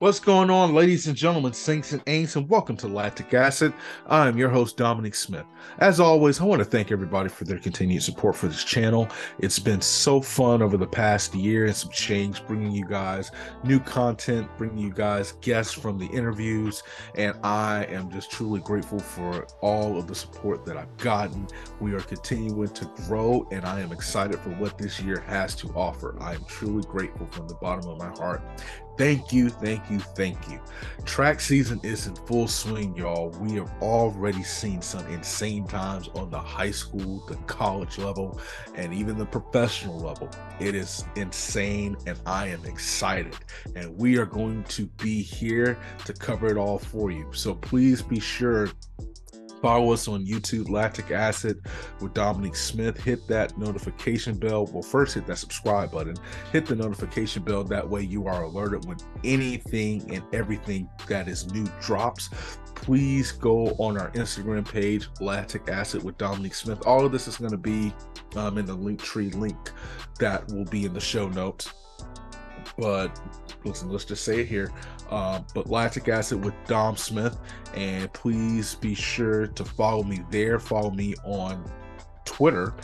What's going on, ladies and gentlemen, saints and ain'ts, and welcome to Lactic Acid. I'm your host, Dominique Smith. As always, I want to thank everybody for their continued support for this channel. It's been so fun over the past year and some change, bringing you guys new content, bringing you guys guests from the interviews, and I am just truly grateful for all of the support that I've gotten. We are continuing to grow, and I am excited for what this year has to offer. I am truly grateful from the bottom of my heart. Thank you, thank you, thank you. Track season is in full swing, y'all. We have already seen some insane times on the high school, the college level, and even the professional level. It is insane, and I am excited. And we are going to be here to cover it all for you. So please be sure Follow us on YouTube, Lactic Acid with Dominique Smith. Hit that notification bell. Well, first hit that subscribe button. Hit the notification bell. That way you are alerted when anything and everything that is new drops. Please go on our Instagram page, Lactic Acid with Dominique Smith. All of this is going to be um, in the link tree link that will be in the show notes. But listen, let's just say it here. Uh, but lactic acid with Dom Smith, and please be sure to follow me there. Follow me on Twitter,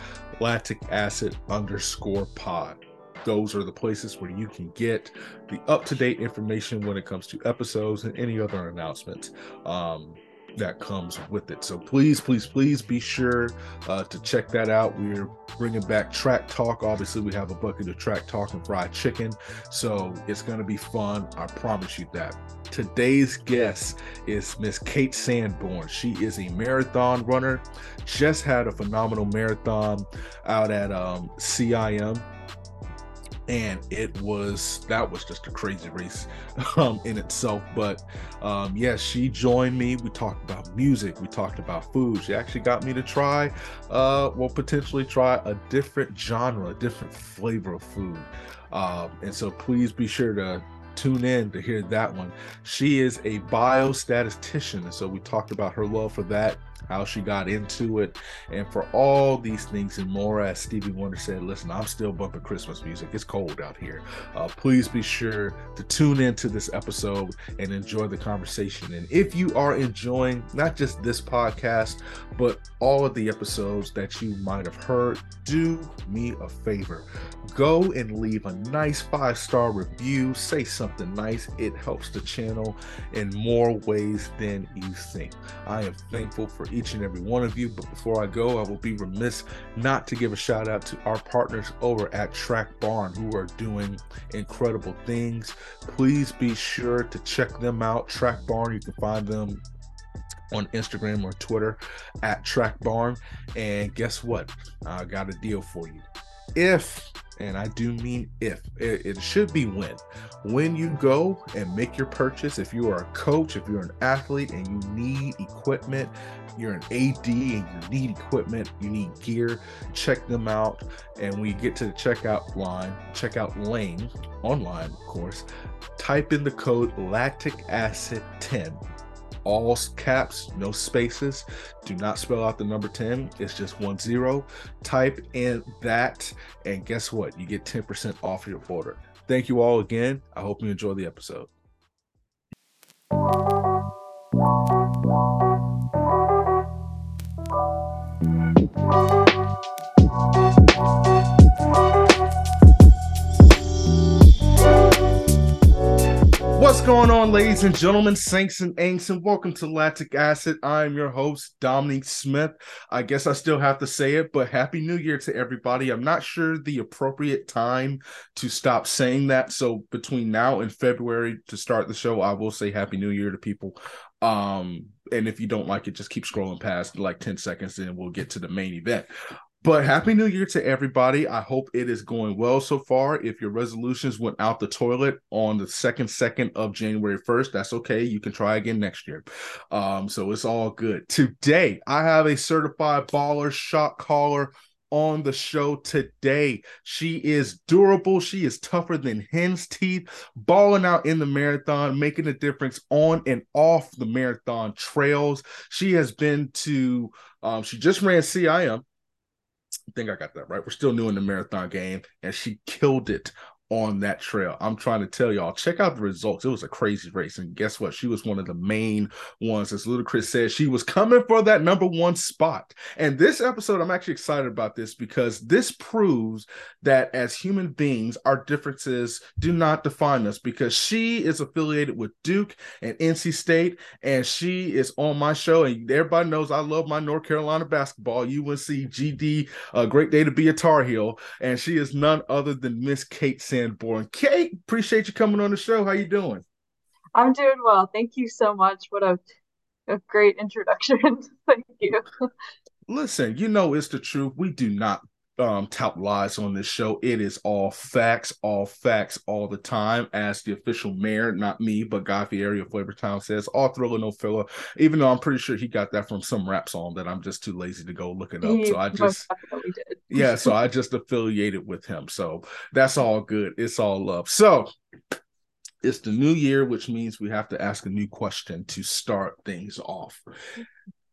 lactic acid underscore pod. Those are the places where you can get the up to date information when it comes to episodes and any other announcements. Um, that comes with it. So please, please, please be sure uh, to check that out. We're bringing back track talk. Obviously, we have a bucket of track talk and fried chicken. So it's going to be fun. I promise you that. Today's guest is Miss Kate Sanborn. She is a marathon runner, just had a phenomenal marathon out at um, CIM and it was that was just a crazy race um, in itself but um, yeah she joined me. We talked about music we talked about food. She actually got me to try uh, well potentially try a different genre a different flavor of food um, and so please be sure to tune in to hear that one. She is a biostatistician and so we talked about her love for that how she got into it, and for all these things and more. As Stevie Wonder said, listen, I'm still bumping Christmas music. It's cold out here. Uh, please be sure to tune into this episode and enjoy the conversation. And if you are enjoying not just this podcast, but all of the episodes that you might have heard, do me a favor. Go and leave a nice five star review. Say something nice. It helps the channel in more ways than you think. I am thankful for each and every one of you. But before I go, I will be remiss not to give a shout out to our partners over at Track Barn who are doing incredible things. Please be sure to check them out. Track Barn, you can find them on Instagram or Twitter at Track Barn. And guess what? I got a deal for you. If and I do mean if it, it, should be when when you go and make your purchase if you are a coach if you're an athlete and you need equipment you're an AD and you need equipment, you need gear, check them out. And we get to the checkout line, checkout lane online, of course. Type in the code lactic acid 10 all caps, no spaces. Do not spell out the number 10. It's just one zero. Type in that, and guess what? You get 10% off your order. Thank you all again. I hope you enjoy the episode. What's going on, ladies and gentlemen, saints and ain'ts, and welcome to Lactic Acid. I'm your host, Dominique Smith. I guess I still have to say it, but Happy New Year to everybody. I'm not sure the appropriate time to stop saying that. So between now and February to start the show, I will say Happy New Year to people. Um, and if you don't like it, just keep scrolling past like 10 seconds and we'll get to the main event. But happy new year to everybody. I hope it is going well so far. If your resolutions went out the toilet on the second second of January 1st, that's okay. You can try again next year. Um, so it's all good. Today, I have a certified baller shot caller on the show today. She is durable. She is tougher than hen's teeth, balling out in the marathon, making a difference on and off the marathon trails. She has been to, um, she just ran CIM think I got that right. We're still new in the marathon game, and she killed it on that trail. I'm trying to tell y'all, check out the results. It was a crazy race. And guess what? She was one of the main ones. As Ludacris said, she was coming for that number one spot. And this episode, I'm actually excited about this because this proves that as human beings, our differences do not define us because she is affiliated with Duke and NC State, and she is on my show. And everybody knows I love my North Carolina basketball, UNC, GD, a uh, great day to be a Tar Heel. And she is none other than Miss Kate Sanborn. Kate, appreciate you coming on the show. How you doing? I'm doing well. Thank you so much. What a, a great introduction. Thank you. Listen, you know it's the truth. We do not um tout lies on this show. It is all facts, all facts all the time. As the official mayor, not me, but Guy Fieri of Flavortown says, all thriller, no filler. Even though I'm pretty sure he got that from some rap song that I'm just too lazy to go look it up. He so I just yeah, so I just affiliated with him. So that's all good. It's all love. So it's the new year, which means we have to ask a new question to start things off.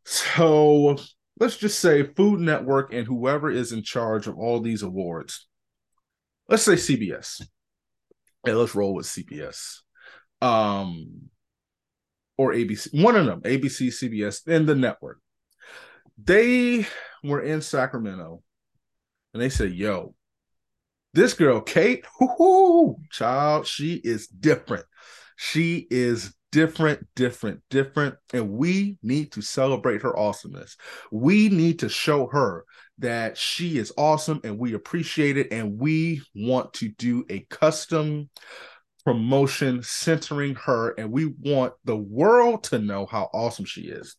So let's just say Food Network and whoever is in charge of all these awards. Let's say CBS. Hey, let's roll with CBS. Um or ABC, one of them, ABC, CBS, and the network. They were in Sacramento and they said, Yo, this girl, Kate, whoo, child, she is different. She is different, different, different. And we need to celebrate her awesomeness. We need to show her that she is awesome and we appreciate it. And we want to do a custom promotion centering her. And we want the world to know how awesome she is.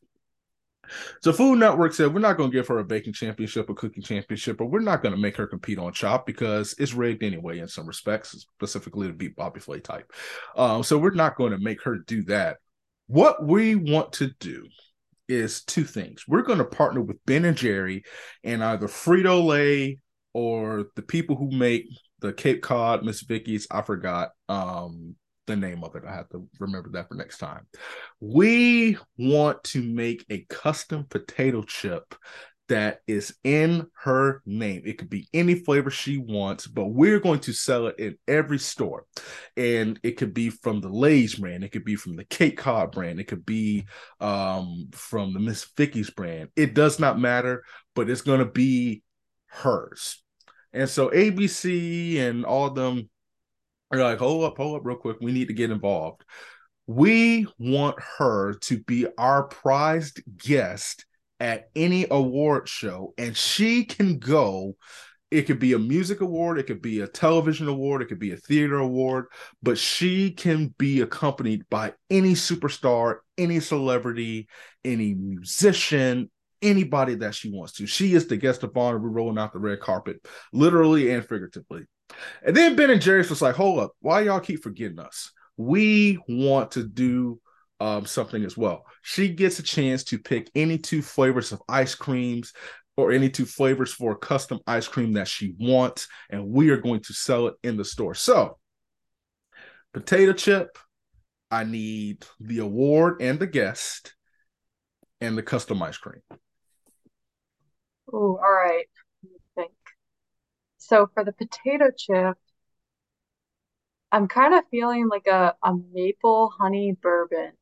So Food Network said we're not going to give her a baking championship or cooking championship, but we're not going to make her compete on Chop because it's rigged anyway in some respects, specifically to beat Bobby Flay type. Um, so we're not going to make her do that. What we want to do is two things. We're going to partner with Ben and Jerry and either Frito Lay or the people who make the Cape Cod Miss Vickie's. I forgot um, the name of it. I have to remember that for next time. We want to make a custom potato chip that is in her name. It could be any flavor she wants, but we're going to sell it in every store. And it could be from the Lay's brand, it could be from the Cape Cod brand, it could be um, from the Miss Vickie's brand. It does not matter, but it's going to be hers. And so ABC and all them are like, hold up, hold up, real quick. We need to get involved. We want her to be our prized guest at any award show, and she can go. It could be a music award, it could be a television award, it could be a theater award, but she can be accompanied by any superstar, any celebrity, any musician, anybody that she wants to. She is the guest of honor. We're rolling out the red carpet, literally and figuratively. And then Ben and Jerry's was like, hold up, why y'all keep forgetting us? We want to do um, something as well. She gets a chance to pick any two flavors of ice creams or any two flavors for custom ice cream that she wants, and we are going to sell it in the store. So, potato chip, I need the award and the guest, and the custom ice cream. Oh, all right. So for the potato chip, I'm kind of feeling like a, a maple honey bourbon.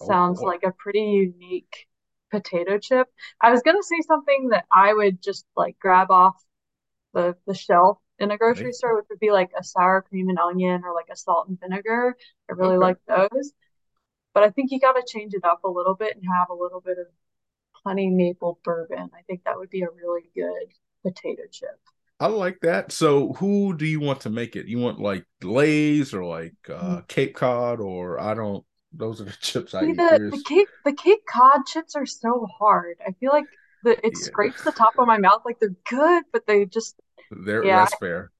Oh, Sounds like a pretty unique potato chip. I was gonna say something that I would just like grab off the the shelf in a grocery store, which would be like a sour cream and onion or like a salt and vinegar. I really okay. like those. But I think you got to change it up a little bit and have a little bit of honey maple bourbon. I think that would be a really good potato chip. I like that. So, who do you want to make it? You want like Lay's or like uh, mm. Cape Cod, or I don't. Those are the chips I See, eat. The, the Cape the Cape Cod chips are so hard. I feel like the it yeah. scrapes the top of my mouth. Like they're good, but they just they're yeah, that's fair.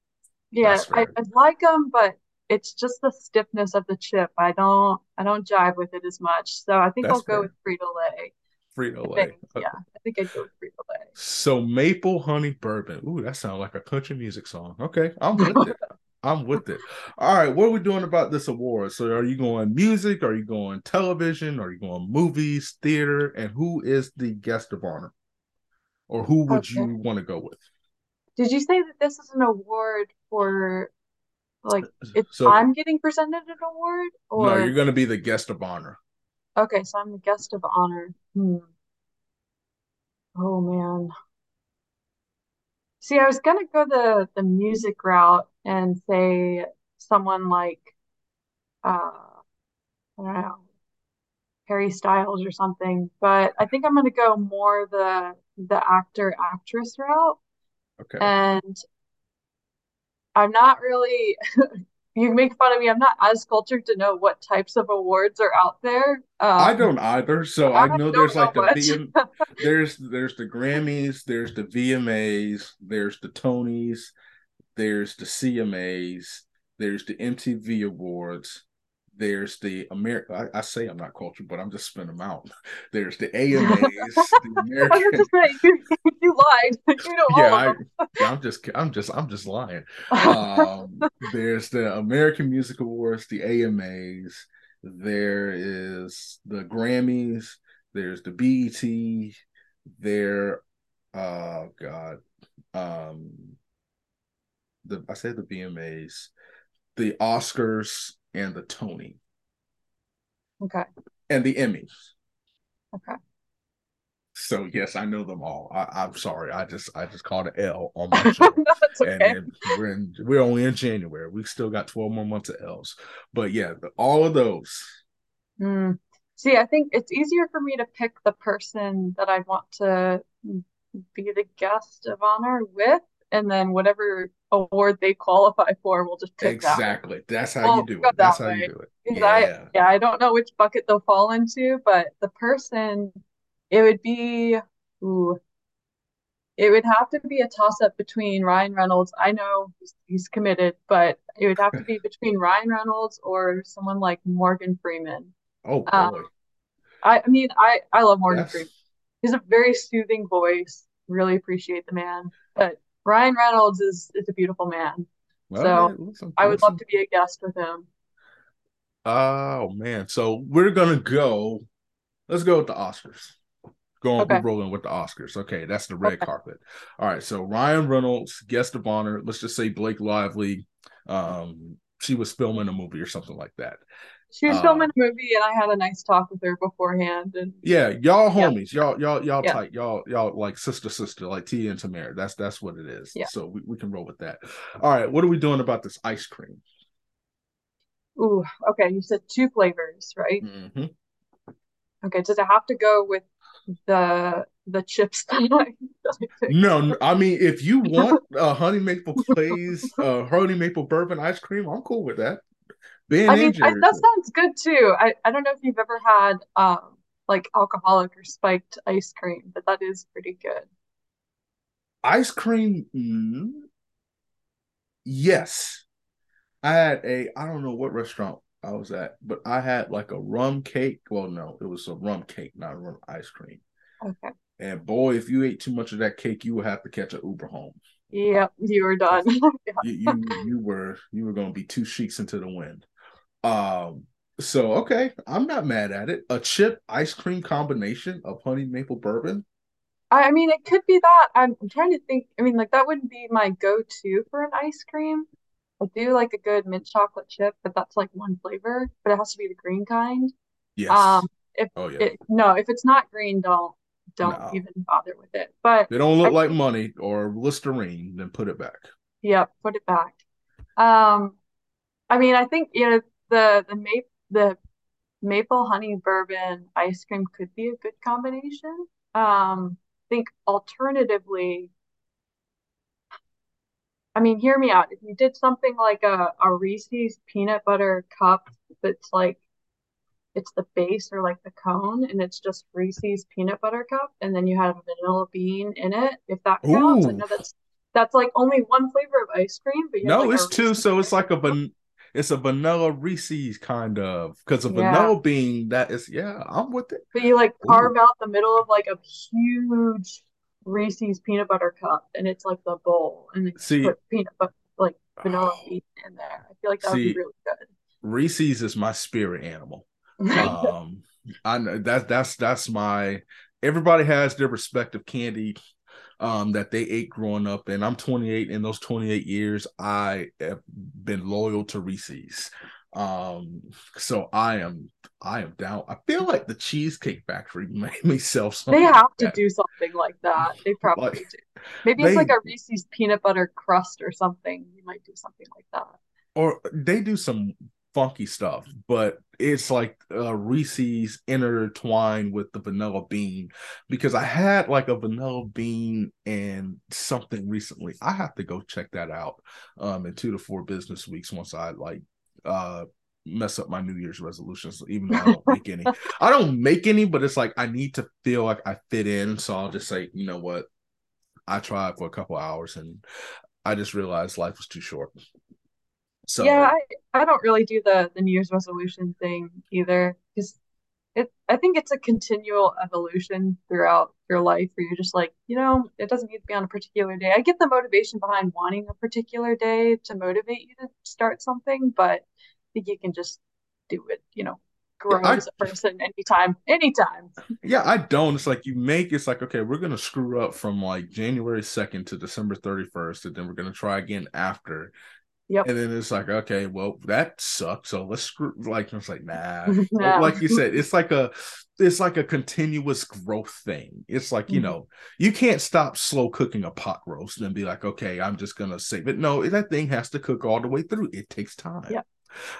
Yeah, that's fair. I, I like them, but it's just the stiffness of the chip. I don't I don't jive with it as much. So I think that's I'll fair. go with Frito Lay. Frito Lay. Yeah, I think I'd go Frito Lay. So maple honey bourbon. Ooh, that sounds like a country music song. Okay, I'm with it. I'm with it. All right, what are we doing about this award? So, are you going music? Are you going television? Are you going movies, theater? And who is the guest of honor? Or who would okay. you want to go with? Did you say that this is an award for Like if so, I'm getting presented an award or No, you're gonna be the guest of honor. Okay, so I'm the guest of honor. Hmm. Oh man. See, I was gonna go the the music route and say someone like uh I don't know, Harry Styles or something, but I think I'm gonna go more the the actor actress route. Okay. And I'm not really you make fun of me. I'm not as cultured to know what types of awards are out there. Um, I don't either. So I, I know there's like the VM, there's there's the Grammys, there's the VMAs, there's the Tonys, there's the CMAs, there's the MTV Awards, there's the American. I, I, say I'm not cultured, but I'm just spinning them out. There's the AMAs, the American. you, you lied. You know yeah, I, am just, I'm just, I'm just lying. Um, there's the American Music Awards, the AMAs. There is the Grammys. There's the BET. There, oh God, um, the I said the VMAs, the Oscars and the Tony. Okay. And the Emmys. Okay. So yes, I know them all. I, am sorry, I just I just called an L on my show, okay. and, and, we're in we're only in January. We still got 12 more months of L's, but yeah, the, all of those. Mm. See, I think it's easier for me to pick the person that I want to be the guest of honor with, and then whatever award they qualify for, we'll just pick exactly. That That's how we'll you do it. That's how way. you do it. Yeah. I, yeah, I don't know which bucket they'll fall into, but the person, it would be, ooh, it would have to be a toss up between Ryan Reynolds. I know he's, he's committed, but it would have to be between Ryan Reynolds or someone like Morgan Freeman. Oh, um, boy. Um, I, I mean, I, I love Morgan Freeman. He's a very soothing voice. Really appreciate the man. But Ryan Reynolds is is a beautiful man. So I would love to be a guest with him. Oh man. So we're gonna go. Let's go with the Oscars. Going okay. rolling with the Oscars. Okay, that's the red okay. carpet. All right. So Ryan Reynolds, guest of honor. Let's just say Blake Lively. Um, she was filming a movie or something like that. She was um, filming a movie, and I had a nice talk with her beforehand. And yeah, y'all homies, yeah. y'all y'all y'all yeah. tight, y'all y'all like sister sister, like Tia and Tamera. That's that's what it is. Yeah. So we, we can roll with that. All right, what are we doing about this ice cream? Ooh, okay. You said two flavors, right? Mm-hmm. Okay. Does it have to go with the the chips no, I mean if you want a honey maple glaze, uh honey maple bourbon ice cream, I'm cool with that. Ben I mean, I, that sounds good too. I, I don't know if you've ever had um like alcoholic or spiked ice cream, but that is pretty good. Ice cream, mm, yes. I had a I don't know what restaurant I was at, but I had like a rum cake. Well, no, it was a rum cake, not a rum ice cream. Okay. And boy, if you ate too much of that cake, you would have to catch an Uber home. Yep, you were done. yeah. you, you you were you were gonna be two sheets into the wind. Um, so okay, I'm not mad at it. A chip ice cream combination of honey maple bourbon. I mean, it could be that. I'm, I'm trying to think. I mean, like that wouldn't be my go-to for an ice cream. I do like a good mint chocolate chip, but that's like one flavor. But it has to be the green kind. Yes. Um, if oh, yeah. it, no, if it's not green, don't don't no. even bother with it. But they don't look I, like money or Listerine, then put it back. Yep, put it back. Um, I mean, I think you know the the maple the maple honey bourbon ice cream could be a good combination. Um, I think alternatively, I mean, hear me out. If you did something like a, a Reese's peanut butter cup that's like it's the base or like the cone and it's just Reese's peanut butter cup and then you have a vanilla bean in it, if that counts. Ooh. I know that's that's like only one flavor of ice cream, but no, like it's two, so it's like a van- it's a vanilla Reese's kind of because a yeah. vanilla bean that is yeah, I'm with it. But you like carve Ooh. out the middle of like a huge Reese's peanut butter cup, and it's like the bowl, and then see, put peanut butter like vanilla oh, bean in there. I feel like that see, would be really good. Reese's is my spirit animal. um, I know that that's that's my. Everybody has their respective candy um, that they ate growing up. And I'm 28. In those 28 years, I have been loyal to Reese's. Um, so I am I am down. I feel like the Cheesecake Factory made me sell something. They have like to that. do something like that. They probably Like do. Maybe it's like a Reese's peanut butter crust or something. You might do something like that. or they do some funky stuff, but it's like uh, Reese's intertwined with the vanilla bean because I had like a vanilla bean and something recently. I have to go check that out um in two to four business weeks once I like uh mess up my New Year's resolutions, even though I don't make any. I don't make any, but it's like I need to feel like I fit in. So I'll just say, you know what? I tried for a couple hours and I just realized life was too short. Yeah, I, I don't really do the the New Year's resolution thing either because it I think it's a continual evolution throughout your life where you're just like, you know, it doesn't need to be on a particular day. I get the motivation behind wanting a particular day to motivate you to start something, but I think you can just do it, you know, yeah, grow I as a person anytime, anytime. Yeah, I don't. It's like you make it's like, okay, we're gonna screw up from like January 2nd to December 31st, and then we're gonna try again after. Yep. And then it's like, okay, well, that sucks. So let's screw like it's like, nah. Yeah. like you said, it's like a it's like a continuous growth thing. It's like, you Mhm. know, you can't stop slow cooking a pot roast and be like, okay, I'm just gonna save it. No, that thing has to cook all the way through. It takes time. Yep.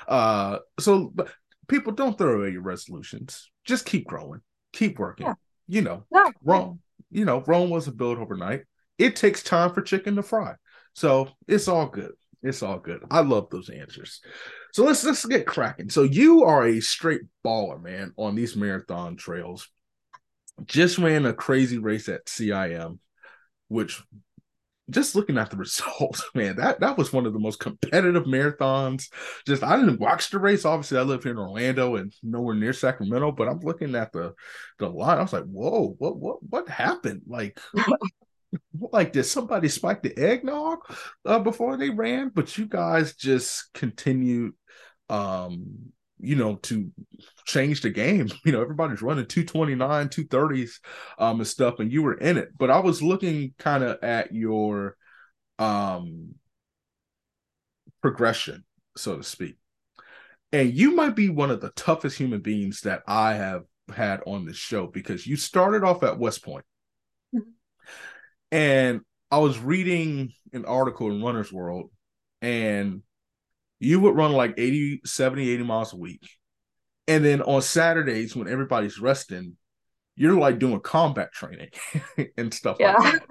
Uh, so but people don't throw away your resolutions. Just keep growing, keep working. Yeah. You know, No. Rome, you know, Rome wasn't built overnight. It takes time for chicken to fry. So it's all good. It's all good. I love those answers. So let's let's get cracking. So you are a straight baller, man, on these marathon trails. Just ran a crazy race at CIM, which just looking at the results, man, that that was one of the most competitive marathons. Just I didn't watch the race. Obviously, I live here in Orlando and nowhere near Sacramento, but I'm looking at the the line. I was like, whoa, what what what happened? Like, like did somebody spike the eggnog uh, before they ran? But you guys just continued um you know to change the game you know everybody's running 229 230s um and stuff and you were in it but i was looking kind of at your um progression so to speak and you might be one of the toughest human beings that i have had on this show because you started off at west point. And i was reading an article in runner's world and you would run like 80 70 80 miles a week. And then on saturdays when everybody's resting you're like doing combat training and stuff like that.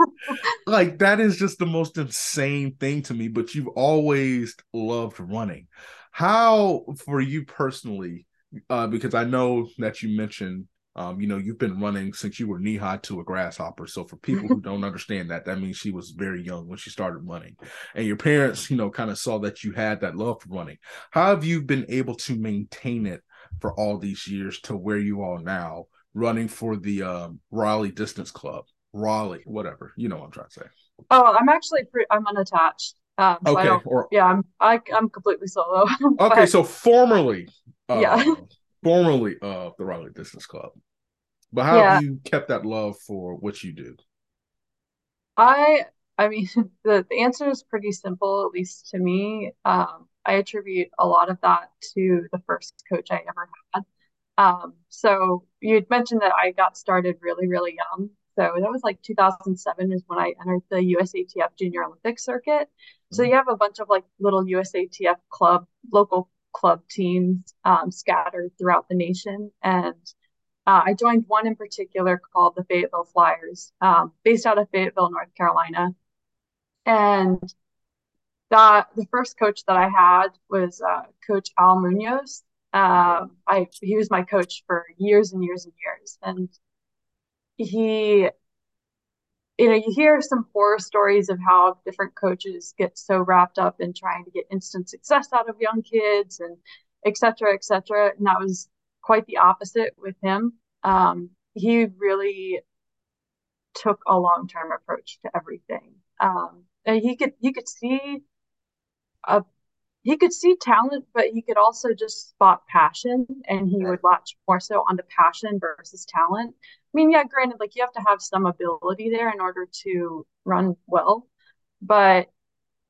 Like that is just the most insane thing to me but you've always loved running. How for you personally uh because i know that you mentioned um, you know, you've been running since you were knee high to a grasshopper. So for people who don't understand that, that means she was very young when she started running. And your parents, you know, kind of saw that you had that love for running. How have you been able to maintain it for all these years to where you are now, running for the um, Raleigh Distance Club, Raleigh, whatever, you know what I'm trying to say. Oh, I'm actually pretty, I'm unattached. Um, so I Okay, or yeah, I'm I, I'm completely solo. okay, But so formerly, yeah. Formerly of the Raleigh Distance Club. But how Yeah. have you kept that love for what you do? I I mean the, the answer is pretty simple, at least to me. Um, I attribute a lot of that to the first coach I ever had. Um, so you had mentioned that I got started really, really young. So that was like 2007 is when I entered the USATF Junior Olympic circuit. So Mhm. you have a bunch of like little USATF club, local club teams um, scattered throughout the nation. And uh, I joined one in particular called the Fayetteville Flyers, um, based out of Fayetteville, North Carolina. And that the first coach that I had was uh, Coach Al Munoz. Um, I he was my coach for years and years and years, and he, you know, you hear some horror stories of how different coaches get so wrapped up in trying to get instant success out of young kids and et cetera, et cetera. And that was quite the opposite with him. Um, he really took a long-term approach to everything. Um, and he could he could see a he could see talent, but he could also just spot passion and he would latch more so onto passion versus talent. I mean, yeah, granted, like you have to have some ability there in order to run well, but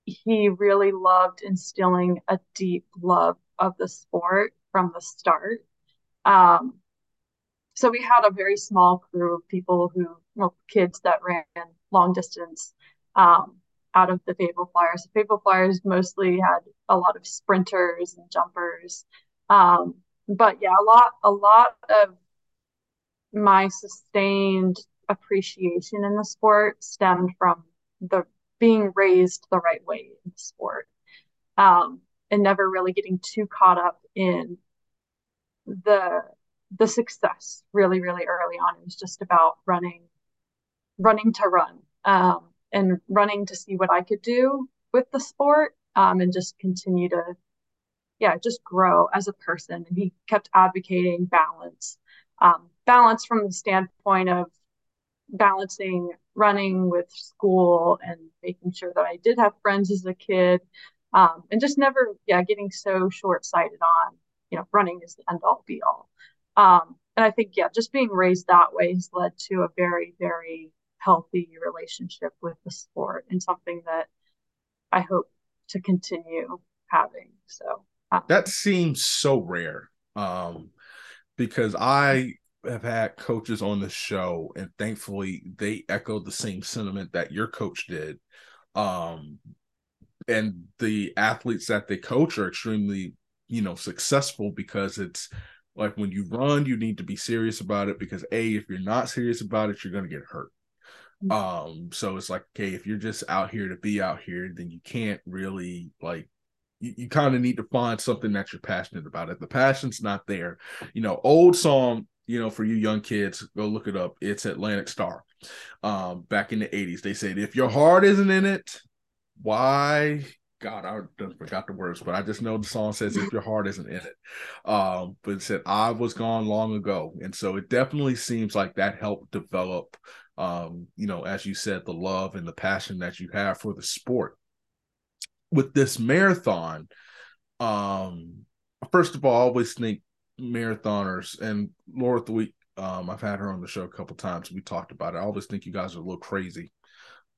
he really loved instilling a deep love of the sport from the start. Um, so we had a very small crew of people who, well, kids that ran long distance um, out of the Fayetteville Flyers. The Fayetteville Flyers mostly had a lot of sprinters and jumpers. Um, but yeah, a lot, a lot of my sustained appreciation in the sport stemmed from the being raised the right way in the sport um, and never really getting too caught up in the the success really really early on it was just about running running to run um, and running to see what i could do with the sport um, and just continue to yeah just grow as a person. And he kept advocating balance um, balance from the standpoint of balancing running with school and making sure that I did have friends as a kid um, and just never yeah getting so short-sighted on you know running is the end all be all. Um, and I think yeah just being raised that way has led to a very very healthy relationship with the sport and something that I hope to continue having so um, that seems so rare um, because I have had coaches on the show, and thankfully they echoed the same sentiment that your coach did. Um, and the athletes that they coach are extremely, you know, successful because it's like when you run, you need to be serious about it because a, if you're not serious about it, you're going to get hurt. Mm-hmm. Um, so it's like, okay, if you're just out here to be out here, then you can't really like you, you kind of need to find something that you're passionate about. If the passion's not there, you know, old song you know, for you young kids, go look it up. It's Atlantic Starr. Um, back in the 80s, they said, if your heart isn't in it, why? God, I forgot the words, but I just know the song says, if your heart isn't in it. Um, but it said, I was gone long ago. And so it definitely seems like that helped develop, um, you know, as you said, the love and the passion that you have for the sport. With this marathon, um, first of all, I always think marathoners and Laura Thweatt, um, I've had her on the show a couple times. We talked about it. I always think you guys are a little crazy,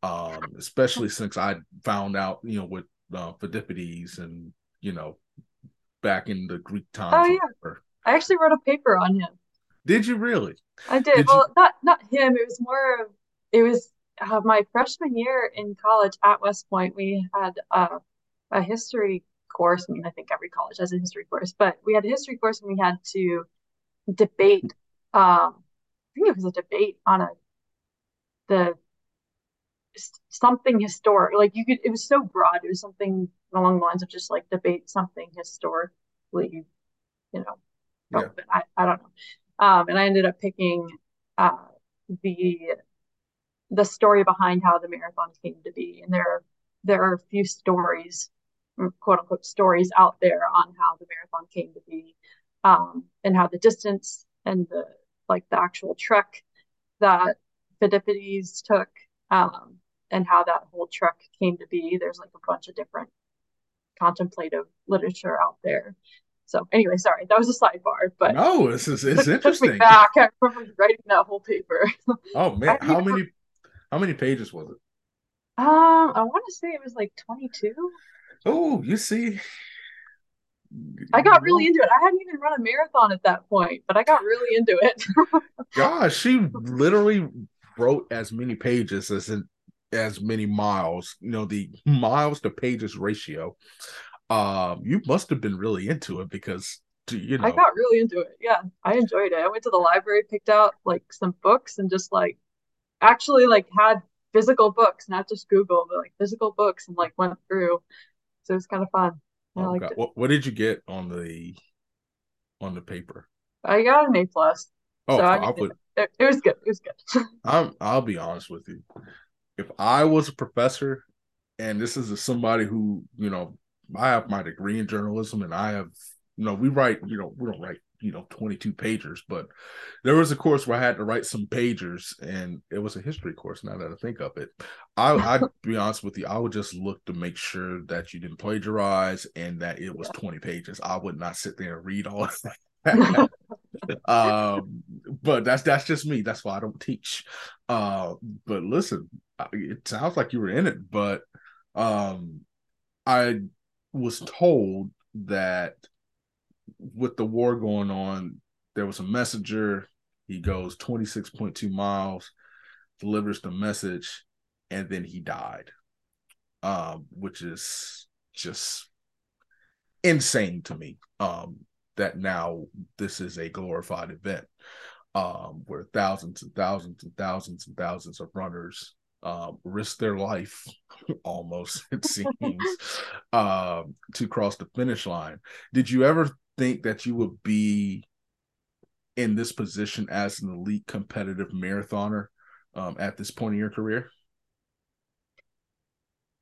um, especially since I found out, you know, with uh, Pheidippides and you know, back in the Greek times. Oh yeah, I actually wrote a paper on him. Did you really? I did. did well, you... not not him. It was more of it was uh, my freshman year in college at West Point. We had uh, a history course. I mean, I think every college has a history course, but we had a history course and we had to debate. Um, I think it was a debate on a the something historic. Like you could, it was so broad. It was something along the lines of just like debate something historically, you know. Yeah. I, I don't know. Um, and I ended up picking uh, the the story behind how the marathon came to be. And there there are a few stories quote unquote stories out there on how the marathon came to be um, and how the distance and the like the actual trek that Pheidippides took um, and how that whole trek came to be. There's like a bunch of different contemplative literature out there. So anyway, sorry, that was a sidebar, but no, this is it's interesting. back, I remember writing that whole paper. Oh man, how many how many pages was it? Um, I want to say it was like 22. Oh, you see. I got really into it. I hadn't even run a marathon at that point, but I got really into it. Gosh, she literally wrote as many pages as in, as many miles. You know, the miles to pages ratio. Um, you must have been really into it because you know I got really into it. Yeah, I enjoyed it. I went to the library, picked out like some books, and just like actually like had physical books, not just Google, but like physical books, and like went through so it's kind of fun. I oh, liked it. What, what did you get on the on the paper? I got an A plus. Oh, so I, put, it, it, was good. It was good. I'm. I'll be honest with you. If I was a professor, and this is a, somebody who you know, I have my degree in journalism, and I have you know, we write. You know, we don't write you know 22 pagers but there was a course where i had to write some pagers and it was a history course now that i think of it. I i'd be honest with you i would just look to make sure that you didn't plagiarize and that it was 20 pages. I would not sit there and read all of that. Um but that's that's just me. That's why i don't teach. Uh but listen it sounds like you were in it but um i was told that with the war going on, there was a messenger. He goes 26.2 miles, delivers the message, and then he died. Um, which is just insane to me. Um, that now this is a glorified event um, where thousands and thousands and thousands and thousands of runners um, risk their life almost it seems um, to cross the finish line did you ever think that you would be in this position as an elite competitive marathoner um, at this point in your career?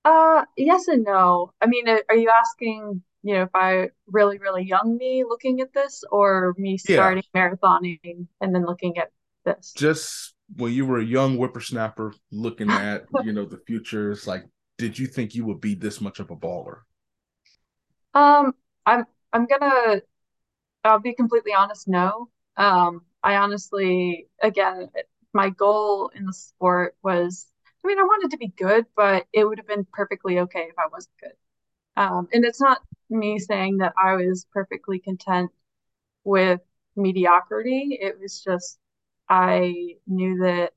Uh, yes and no. I mean, are you asking, you know, if I really, really young me looking at this, or me starting yeah. marathoning and then looking at this? Just when you were a young whippersnapper looking at, you know, the future, it's like, did you think you would be this much of a baller? Um, I'm I'm gonna I'll be completely honest, no. Um, I honestly, again, my goal in the sport was, I mean, I wanted to be good, but it would have been perfectly okay if I wasn't good. Um, and it's not me saying that I was perfectly content with mediocrity. It was just, I knew that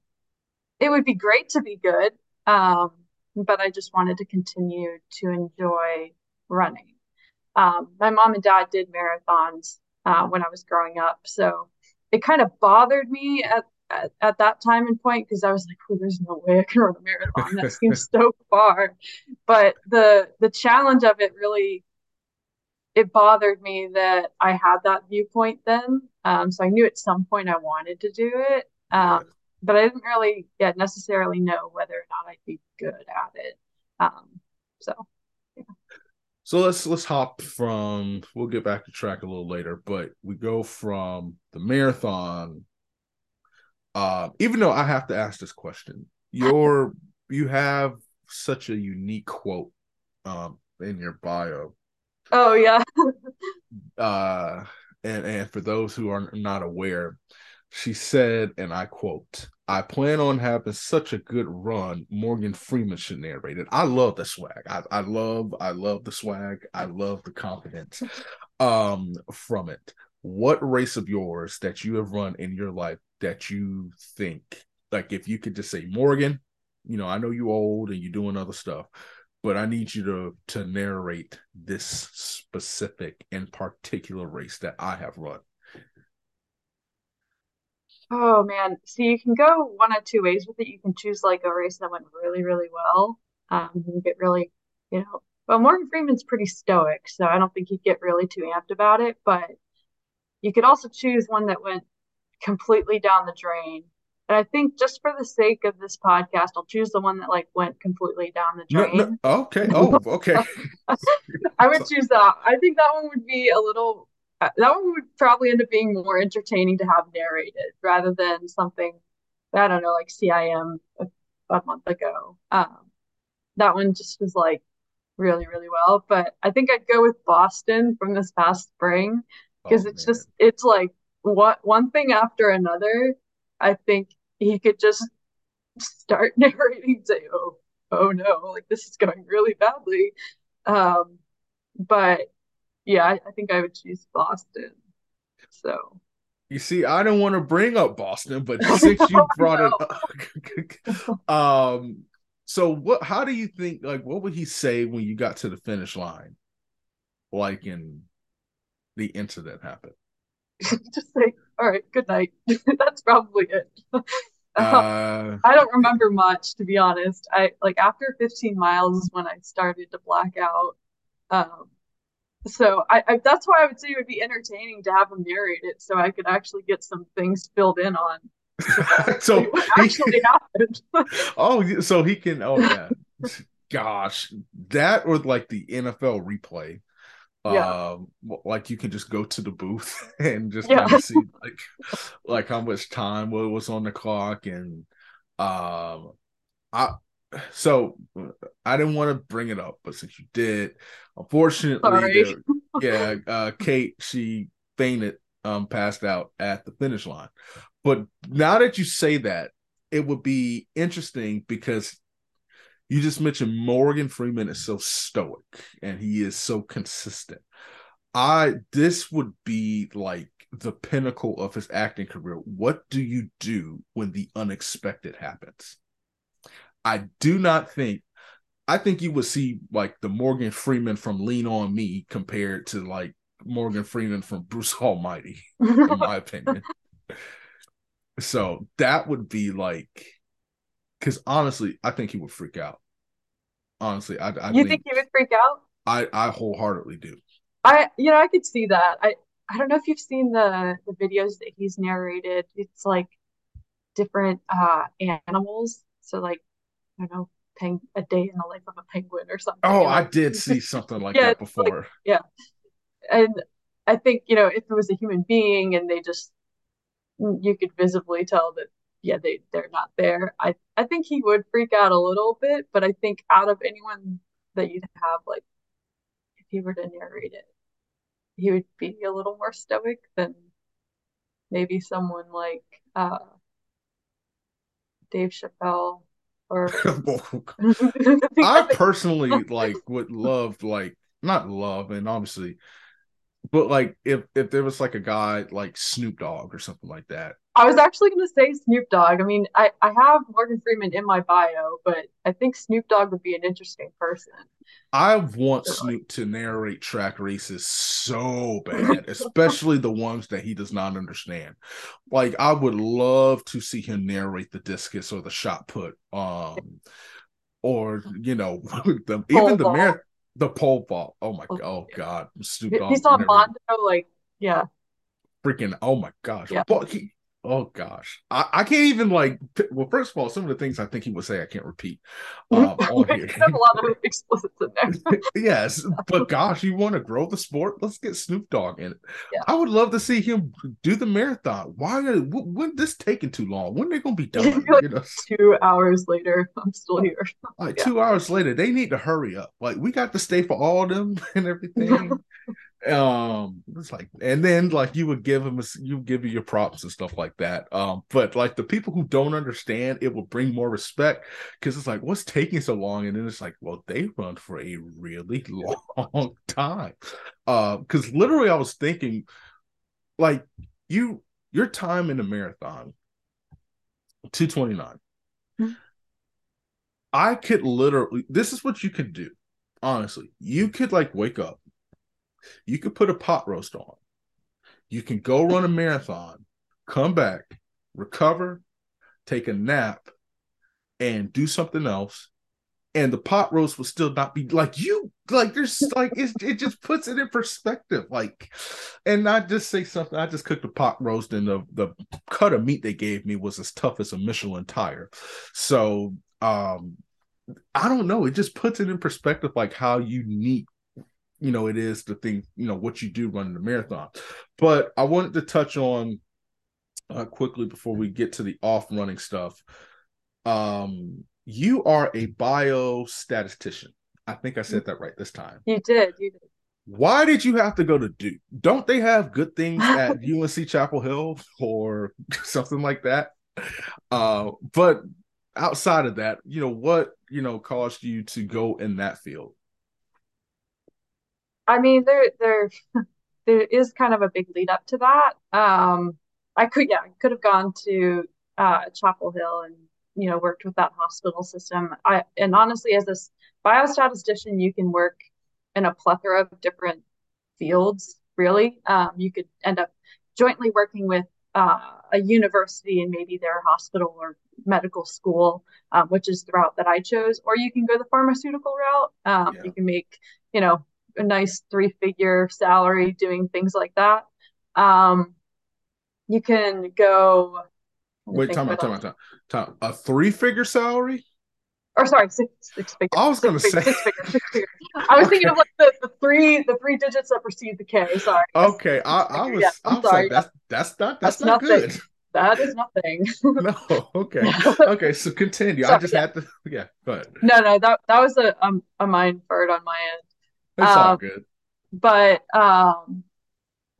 it would be great to be good, um, but I just wanted to continue to enjoy running. Um, my mom and dad did marathons uh, when I was growing up. So it kind of bothered me at, at, at that time and point because I was like, oh, there's no way I can run a marathon. That seems so far. But the the challenge of it really it bothered me that I had that viewpoint then. Um, so I knew at some point I wanted to do it. Um, but I didn't really yet necessarily know whether or not I'd be good at it. Um, so so let's let's hop from we'll get back to track a little later, but we go from the marathon. Uh, even though I have to ask this question, your you have such a unique quote um in your bio. Oh yeah. uh and and for those who are not aware, she said, and I quote, I plan on having such a good run. Morgan Freeman should narrate it. I love the swag. I, I love, I love the swag. I love the confidence um from it. What race of yours that you have run in your life that you think like if you could just say Morgan, you know, I know you old and you're doing other stuff, but I need you to to narrate this specific and particular race that I have run. Oh man, so you can go one of two ways with it. You can choose like a race that went really, really well. Um, you get really, you know, well, Morgan Freeman's pretty stoic, so I don't think he'd get really too amped about it. But you could also choose one that went completely down the drain. And I think just for the sake of this podcast, I'll choose the one that like went completely down the drain. No, no. Okay. Oh, okay. I would choose that. I think that one would be a little uh, that one would probably end up being more entertaining to have narrated rather than something I don't know, like CIM a, a month ago. Um, that one just was like really, really well. But I think I'd go with Boston from this past spring because oh, it's man. just it's like what one thing after another. I think he could just start narrating and say, "Oh, oh no, like this is going really badly." Um, but yeah, I, I think I would choose Boston. So you see, I don't want to bring up Boston, but since you brought it up, um, so what? How do you think? Like, what would he say when you got to the finish line? Like, in the incident happened. Just say, "All right, good night." That's probably it. Uh, I don't remember much, to be honest. I like after 15 miles is when I started to black out. Um, so I, I, that's why I would say it would be entertaining to have him narrate it, so I could actually get some things filled in on. so actually he, happened. oh, so he can. Oh yeah, gosh, that or like the NFL replay Yeah. Um, like you can just go to the booth and just yeah. kind of see like like how much time was on the clock and um I so I didn't want to bring it up, but since you did, unfortunately, yeah, uh, Kate she fainted, um, passed out at the finish line. But now that you say that, it would be interesting because you just mentioned Morgan Freeman is so stoic and he is so consistent. I this would be like the pinnacle of his acting career. What do you do when the unexpected happens? I do not think I think you would see like the Morgan Freeman from Lean On Me compared to like Morgan Freeman from Bruce Almighty, in my opinion. So that would be like, because honestly, I think he would freak out. Honestly, I, I you think, he would freak out? I I wholeheartedly do. I you know I could see that. I I don't know if you've seen the the videos that he's narrated. It's like different uh animals. So like I don't know, peng- a day in the life of a penguin or something. Oh, I did see something like yeah, that before. Like, yeah. And I think, you know, if it was a human being and they just you could visibly tell that yeah, they they're not there. I I think he would freak out a little bit, but I think out of anyone that you'd have like if he were to narrate it, he would be a little more stoic than maybe someone like uh Dave Chappelle or I personally like would love like not love and obviously but like if if there was like a guy like Snoop Dogg or something like that. I was actually gonna say Snoop Dogg. I mean, I, I have Morgan Freeman in my bio, but I think Snoop Dogg would be an interesting person. I want Snoop to narrate track races so bad, especially the ones that he does not understand. Like I would love to see him narrate the discus or the shot put, um, or you know, the, even the marathon the pole vault. Oh my oh, oh god. Oh god. Snoop Dogg. He's on Mondo, like yeah. Freaking oh my gosh. Yeah. He, oh gosh. I, I can't even like well, first of all, some of the things I think he would say I can't repeat. Um on here. have a lot of explicits in there. yes. But gosh, you want to grow the sport? Let's get Snoop Dogg in it. Yeah. I would love to see him do the marathon. Why would when this taking too long? When are they gonna be done? like you know? Two hours later, I'm still here. Like yeah. two hours later, they need to hurry up. Like we got to stay for all of them and everything um it's like and then like you would give them you give you your props and stuff like that. Um but like the people who don't understand it will bring more respect because it's like what's taking so long? And then it's like well they run for a really long time. Uh because literally i was thinking like you your time in the marathon 229 mm-hmm. i could literally this is what you could do honestly. You could like wake up you could put a pot roast on. You can go run a marathon, come back, recover, take a nap, and do something else. And the pot roast will still not be like you like there's like it, it just puts it in perspective. Like, and not just say something. I just cooked a pot roast, and the the cut of meat they gave me was as tough as a Michelin tire. So um I don't know. It just puts it in perspective, like how unique you know it is the thing you know what you do running the marathon. But i wanted to touch on uh, quickly before we get to the off running stuff. Um you are a biostatistician. I think i said that right this time. You did you did. Why did you have to go to duke? Don't they have good things at unc chapel hill or something like that? Uh but outside of that you know what you know caused you to go in that field I mean, there there there is kind of a big lead up to that. Um, I could yeah, I could have gone to uh, Chapel Hill and you know worked with that hospital system. I and honestly, as a biostatistician, you can work in a plethora of different fields. Really, um, you could end up jointly working with uh, a university and maybe their hospital or medical school, um, which is the route that I chose. Or you can go the pharmaceutical route. Um, yeah. You can make you know a nice three figure salary doing things like that. Um, you can go. Wait, time out, time out, time. A three figure salary? or sorry, six six figures. I was going to say six figures, six figures. I was okay. thinking of like the, the three the three digits that precede the K. Sorry. Okay, I, I was yeah, I was sorry. like that's that's not that's, that's not nothing. good. That is nothing. no, okay, okay. So continue. Sorry, I just yeah. had to, yeah. But no, no, that that was a um, a mind bird on my end. It's um, all good. But um,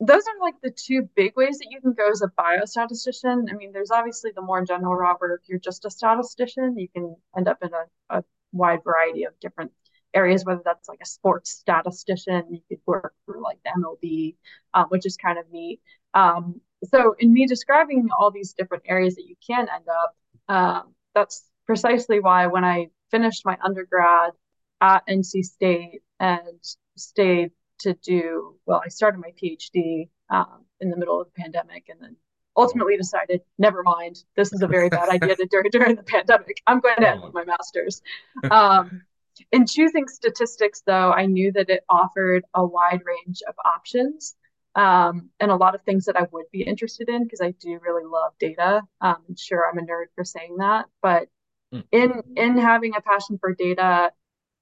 those are like the two big ways that you can go as a biostatistician. I mean, there's obviously the more general route where if you're just a statistician, you can end up in a, a wide variety of different areas, whether that's like a sports statistician, you could work for like the MLB, um, which is kind of neat. Um, so in me describing all these different areas that you can end up, um, that's precisely why when I finished my undergrad at NC State and stayed to do well i started my phd um, in the middle of the pandemic and then ultimately decided never mind this is a very bad idea to do during the pandemic. I'm going to end with my master's. Um, in choosing statistics though i knew that it offered a wide range of options um, and a lot of things that i would be interested in because i do really love data. Um, sure i'm a nerd for saying that but mm. in in having a passion for data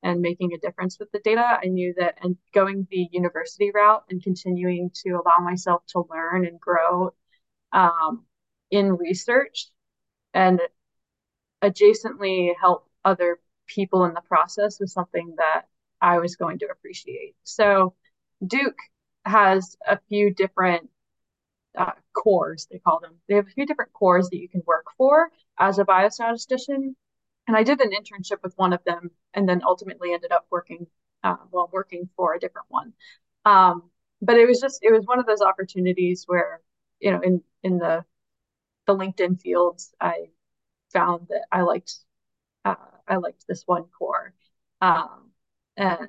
and making a difference with the data. I knew that and going the university route and continuing to allow myself to learn and grow um, in research and adjacently help other people in the process was something that I was going to appreciate. So Duke has a few different uh, cores, they call them. They have a few different cores that you can work for as a biostatistician. And I did an internship with one of them and then ultimately ended up working, uh, well, working for a different one. Um, but it was just, it was one of those opportunities where, you know, in, in the, the LinkedIn fields, I found that I liked, uh, I liked this one core. Um, and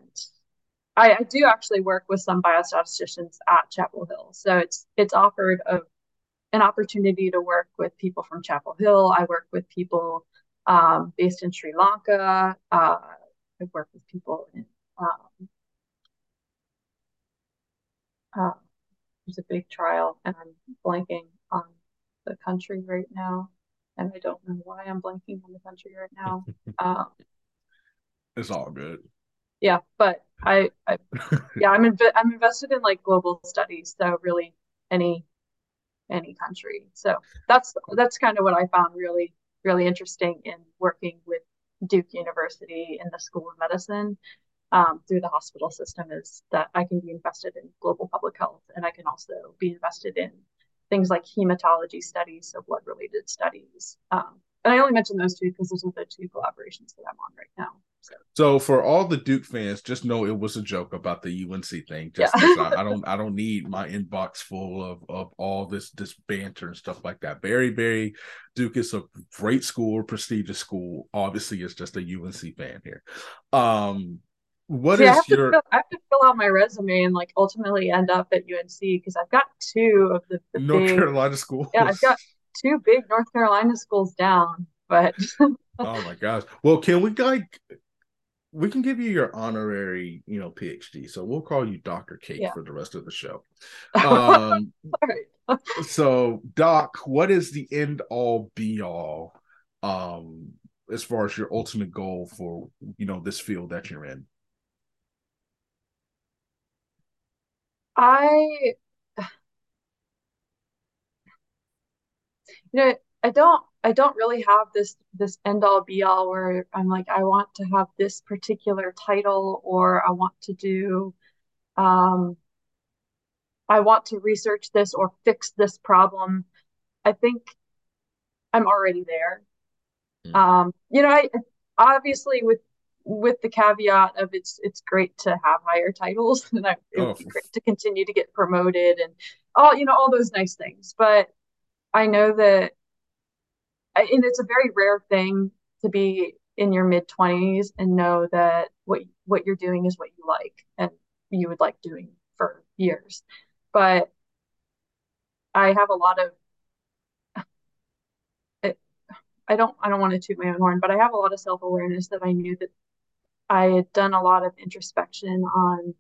I, I, do actually work with some biostatisticians at Chapel Hill. So it's, it's offered a, an opportunity to work with people from Chapel Hill. I work with people um, based in Sri Lanka. Uh, I've worked with people in, um, uh, there's a big trial, and I'm blanking on the country right now, and I don't know why I'm blanking on the country right now. Um, it's all good. Yeah, but I, I yeah, I'm inv- I'm invested in like global studies, so really any any country. So that's that's kind of what I found really really interesting in working with Duke University in the School of Medicine um, through the hospital system is that I can be invested in global public health and I can also be invested in things like hematology studies, so blood related studies. Um, and I only mention those two because those are the two collaborations that I'm on right now. So. for all the Duke fans, just know it was a joke about the UNC thing. Just yeah. I, I, don't I don't need my inbox full of of all this this banter and stuff like that. Barry Barry Duke is a great school, prestigious school. Obviously, it's just a UNC fan here. Um what See, is I your fill, I have to fill out my resume and like ultimately end up at UNC because I've got two of the, the North big, Carolina schools. Yeah, I've got two big North Carolina schools down, but oh my gosh. Well, can we like we can give you your honorary, you know, PhD. So we'll call you Dr. Kate yeah. for the rest of the show. Um, so Doc, what is the end all be all um as far as your ultimate goal for, you know, this field that you're in? I you know, I don't I don't really have this this end all be all where I'm like I want to have this particular title or I want to do um I want to research this or fix this problem. I think I'm already there. Mm. Um you know I obviously with with the caveat of it's it's great to have higher titles and I, it would be oh. great to continue to get promoted and all you know all those nice things but I know that and it's a very rare thing to be in your mid 20s and know that what what you're doing is what you like and you would like doing for years. But i have a lot of it, i don't i don't want to toot my own horn but i have a lot of self-awareness that i knew that i had done a lot of introspection on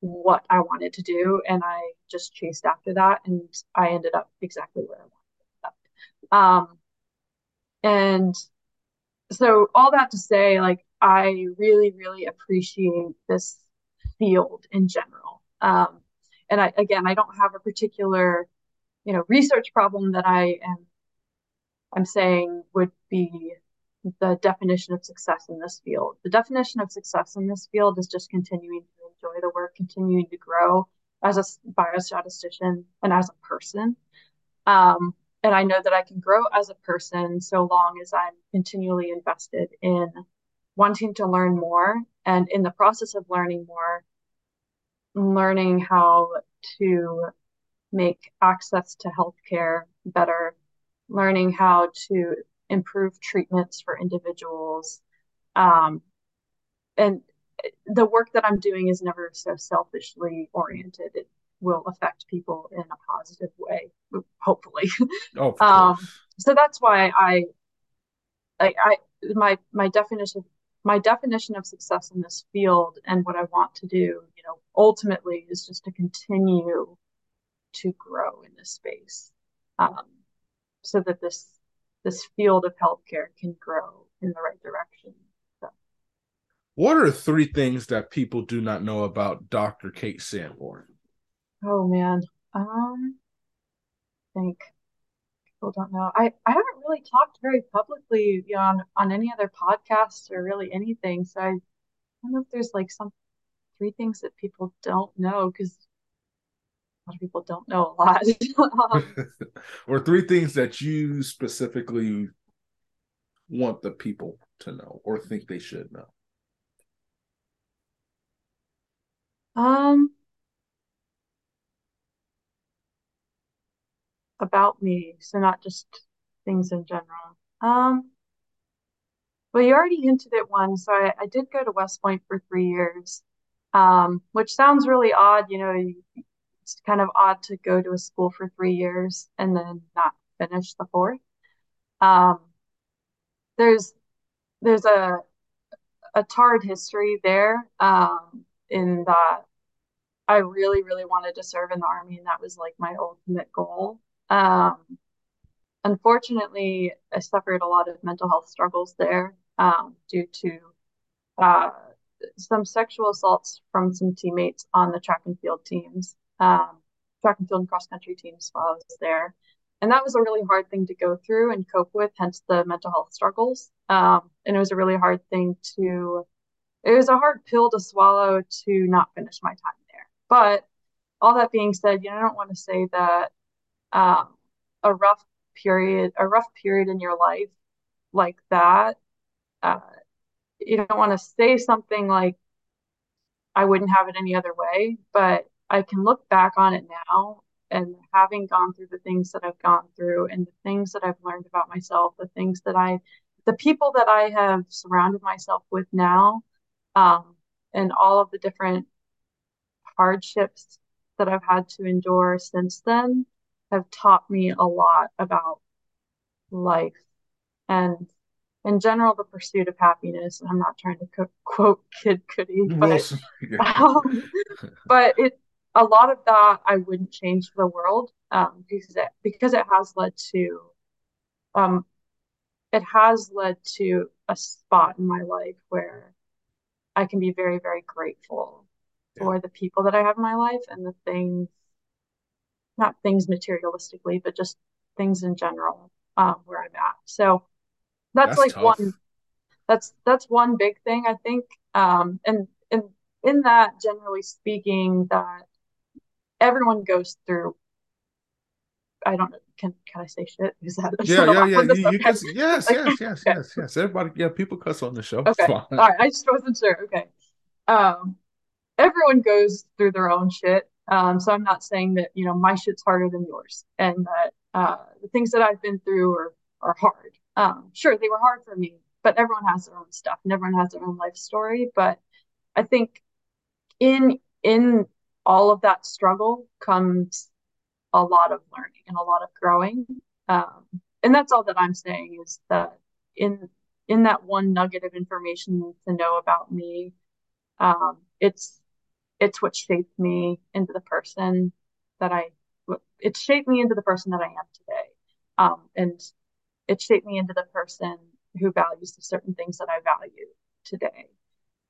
what i wanted to do and i just chased after that and i ended up exactly where i wanted to um, and so all that to say, like I really, really appreciate this field in general. Um, and I again, I don't have a particular, you know, research problem that I am I'm saying would be the definition of success in this field. The definition of success in this field is just continuing to enjoy the work, continuing to grow as a biostatistician and as a person. Um, and I know that I can grow as a person so long as I'm continually invested in wanting to learn more and in the process of learning more, learning how to make access to healthcare better, learning how to improve treatments for individuals. Um, and the work that I'm doing is never so selfishly oriented. It will affect people in a positive way, hopefully. Oh, um, so that's why I, I, I, my my definition my definition of success in this field and what I want to do, you know, ultimately is just to continue to grow in this space, um, so that this this field of healthcare can grow in the right direction. So. What are three things that people do not know about Dr. Kate Sanborn? Oh man, um, I think people don't know. I I haven't really talked very publicly, you know, on on any other podcasts or really anything. So I, I don't know if there's like some three things that people don't know because a lot of people don't know a lot. um, or three things that you specifically want the people to know or think they should know. Um, about me, so not just things in general. Um, well, you already hinted at one. So I, I did go to West Point for three years, um, which sounds really odd. You know, it's kind of odd to go to a school for three years and then not finish the fourth. Um, there's there's a a tarred history there um, in that I really, really wanted to serve in the army, and that was like my ultimate goal. Um, unfortunately, I suffered a lot of mental health struggles there um, due to uh, some sexual assaults from some teammates on the track and field teams, um, track and field and cross country teams while I was there. And that was a really hard thing to go through and cope with, hence the mental health struggles. Um, and it was a really hard thing to, it was a hard pill to swallow to not finish my time there. But all that being said, you know, I don't want to say that um, a rough period, a rough period in your life like that, uh, you don't want to say something like, I wouldn't have it any other way, but I can look back on it now and having gone through the things that I've gone through and the things that I've learned about myself, the things that I, the people that I have surrounded myself with now, um, and all of the different hardships that I've had to endure since then, have taught me a lot about life and in general the pursuit of happiness and i'm not trying to co- quote kid cudi but, um, but it a lot of that i wouldn't change for the world um, because it because it has led to um it has led to a spot in my life where i can be very very grateful yeah. for the people that i have in my life and the things not things materialistically, but just things in general um, where I'm at. So that's, that's like tough. one. That's that's one big thing I think, um, and and in that, generally speaking, that everyone goes through. I don't know. Can can I say shit? Is that yeah yeah yeah? You, you can, yes like, yes yes okay. yes yes. Everybody yeah, people cuss on the show. Okay, all right. I just wasn't sure. Okay, um, everyone goes through their own shit um, so I'm not saying that you know my shit's harder than yours, and that uh, the things that I've been through are are hard. Um, sure, they were hard for me, but everyone has their own stuff, and everyone has their own life story. But I think in in all of that struggle comes a lot of learning and a lot of growing. Um, and that's all that I'm saying is that in in that one nugget of information to know about me, um, it's it's what shaped me into the person that I it shaped me into the person that I am today. Um, and it shaped me into the person who values the certain things that I value today.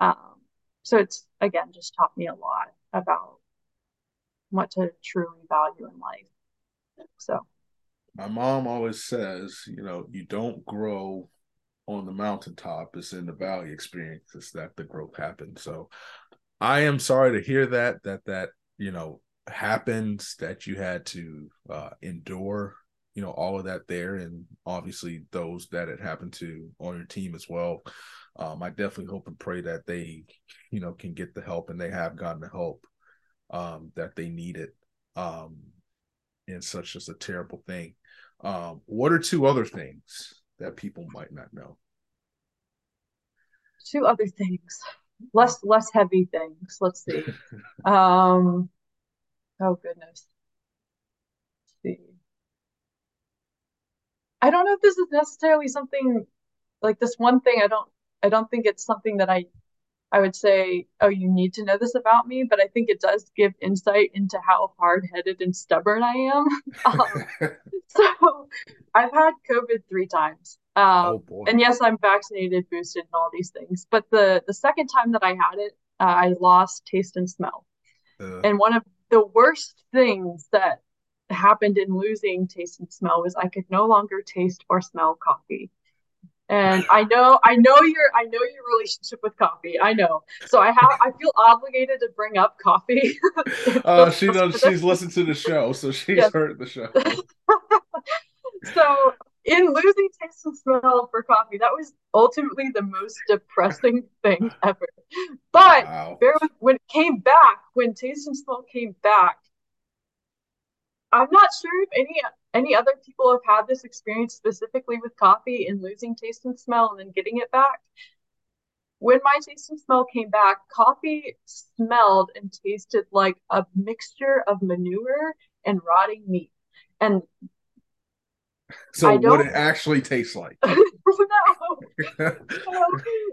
Um, so it's again just taught me a lot about what to truly value in life. So my mom always says, you know, you don't grow on the mountaintop, it's in the valley experiences that the growth happens. So I am sorry to hear that that that, you know, happens that you had to uh endure you know all of that there and obviously those that it happened to on your team as well. Um, i definitely hope and pray that they you know can get the help and they have gotten the help um, that they needed um, in such just a terrible thing. Um, what are two other things that people might not know? Two other things less less heavy things let's see um oh goodness let's see I don't know if this is necessarily something like this one thing. I don't I don't think it's something that I I would say, oh, you need to know this about me, but I think it does give insight into how hard-headed and stubborn I am. um, so I've had COVID three times. Um, oh and yes, I'm vaccinated, boosted, and all these things. But the the second time that I had it, uh, I lost taste and smell. Uh. And one of the worst things that happened in losing taste and smell was I could no longer taste or smell coffee. And I know, I know your, I know your relationship with coffee. I know, so I have, I feel obligated to bring up coffee. uh, she knows she's listened to the show, so she's yes. heard the show. so, in losing taste and smell for coffee, that was ultimately the most depressing thing ever. But wow. when it came back, when taste and smell came back, I'm not sure if any any other people have had this experience specifically with coffee and losing taste and smell and then getting it back. When my taste and smell came back, coffee smelled and tasted like a mixture of manure and rotting meat. And so what it actually tastes like. no.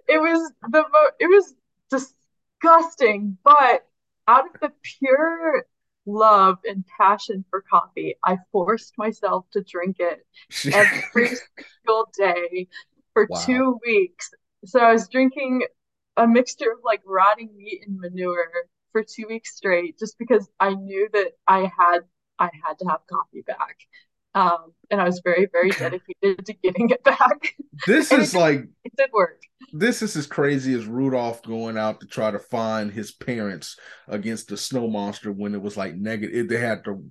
it was the it was disgusting, but out of the pure love and passion for coffee, I forced myself to drink it every single day for wow. two weeks. So I was drinking a mixture of like rotting meat and manure for two weeks straight, just because I knew that I had I had to have coffee back. Um, and I was very, very dedicated to getting it back. This is it, like it did work. This is as crazy as Rudolph going out to try to find his parents against the snow monster when it was like negative. They had to.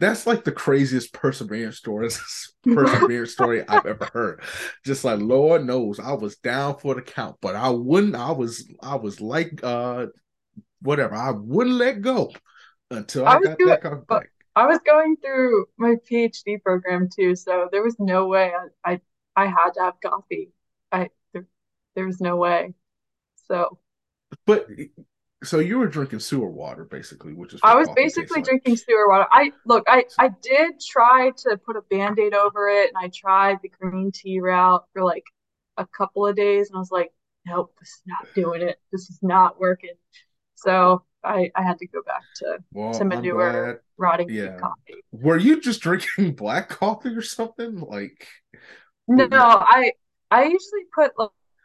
That's like the craziest perseverance story, perseverance story I've ever heard. Just like Lord knows, I was down for the count, but I wouldn't. I was. I was like, uh, whatever. I wouldn't let go until I, I got doing, that back. I was going through my PhD program too, so there was no way I I, I had to have coffee. I there, there was no way. So, but so you were drinking sewer water basically, which is I was basically drinking like. sewer water. I look, I I did try to put a band-aid over it, and I tried the green tea route for like a couple of days, and I was like, nope, this is not doing it. This is not working. So I, I had to go back to well, to manure rotting yeah. coffee. Were you just drinking black coffee or something? Like no, I I usually put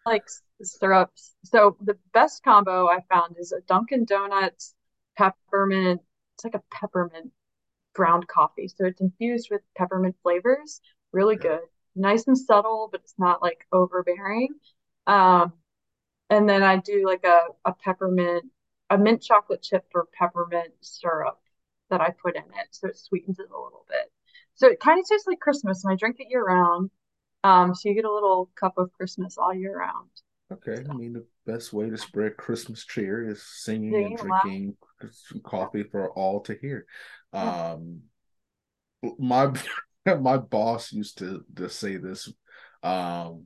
like syrups. So the best combo I found is a Dunkin' Donuts peppermint. It's like a peppermint ground coffee. So it's infused with peppermint flavors. Really good. Nice and subtle, but it's not like overbearing. Um, and then I do like a, a peppermint a mint chocolate chip or peppermint syrup that I put in it, so it sweetens it a little bit. So it kind of tastes like Christmas, and I drink it year round. Um, so you get a little cup of Christmas all year round. Okay, I mean the best way to spread Christmas cheer is singing and drinking some coffee for all to hear. Um, my my boss used to to say this, um,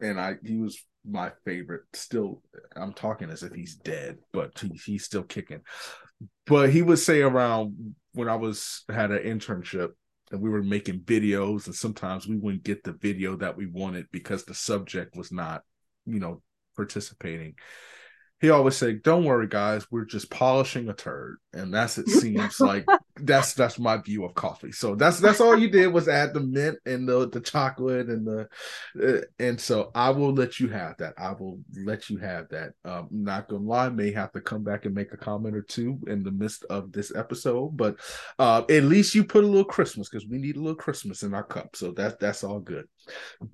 and I he was my favorite. Still, I'm talking as if he's dead, but he, he's still kicking. But he would say around when I was had an internship and we were making videos, and sometimes we wouldn't get the video that we wanted because the subject was not, you know, participating. He always said, "Don't worry, guys, we're just polishing a turd," and that's it seems like that's that's my view of coffee. So that's that's all you did was add the mint and the the chocolate and the uh, and so I will let you have that. I will let you have that. Um, not gonna lie, may have to come back and make a comment or two in the midst of this episode, but uh, at least you put a little Christmas because we need a little Christmas in our cup. So that's that's all good.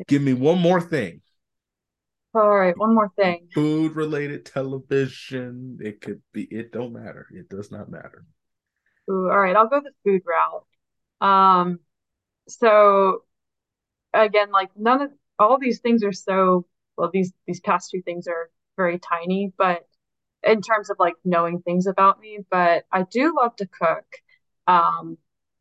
Give me one more thing. All right, one more thing. Food related television. It could be. It don't matter. It does not matter. Ooh, all right, I'll go the food route. Um, so again, like none of all these things are so well, these these past two things are very tiny, but in terms of like knowing things about me, but I do love to cook. Um,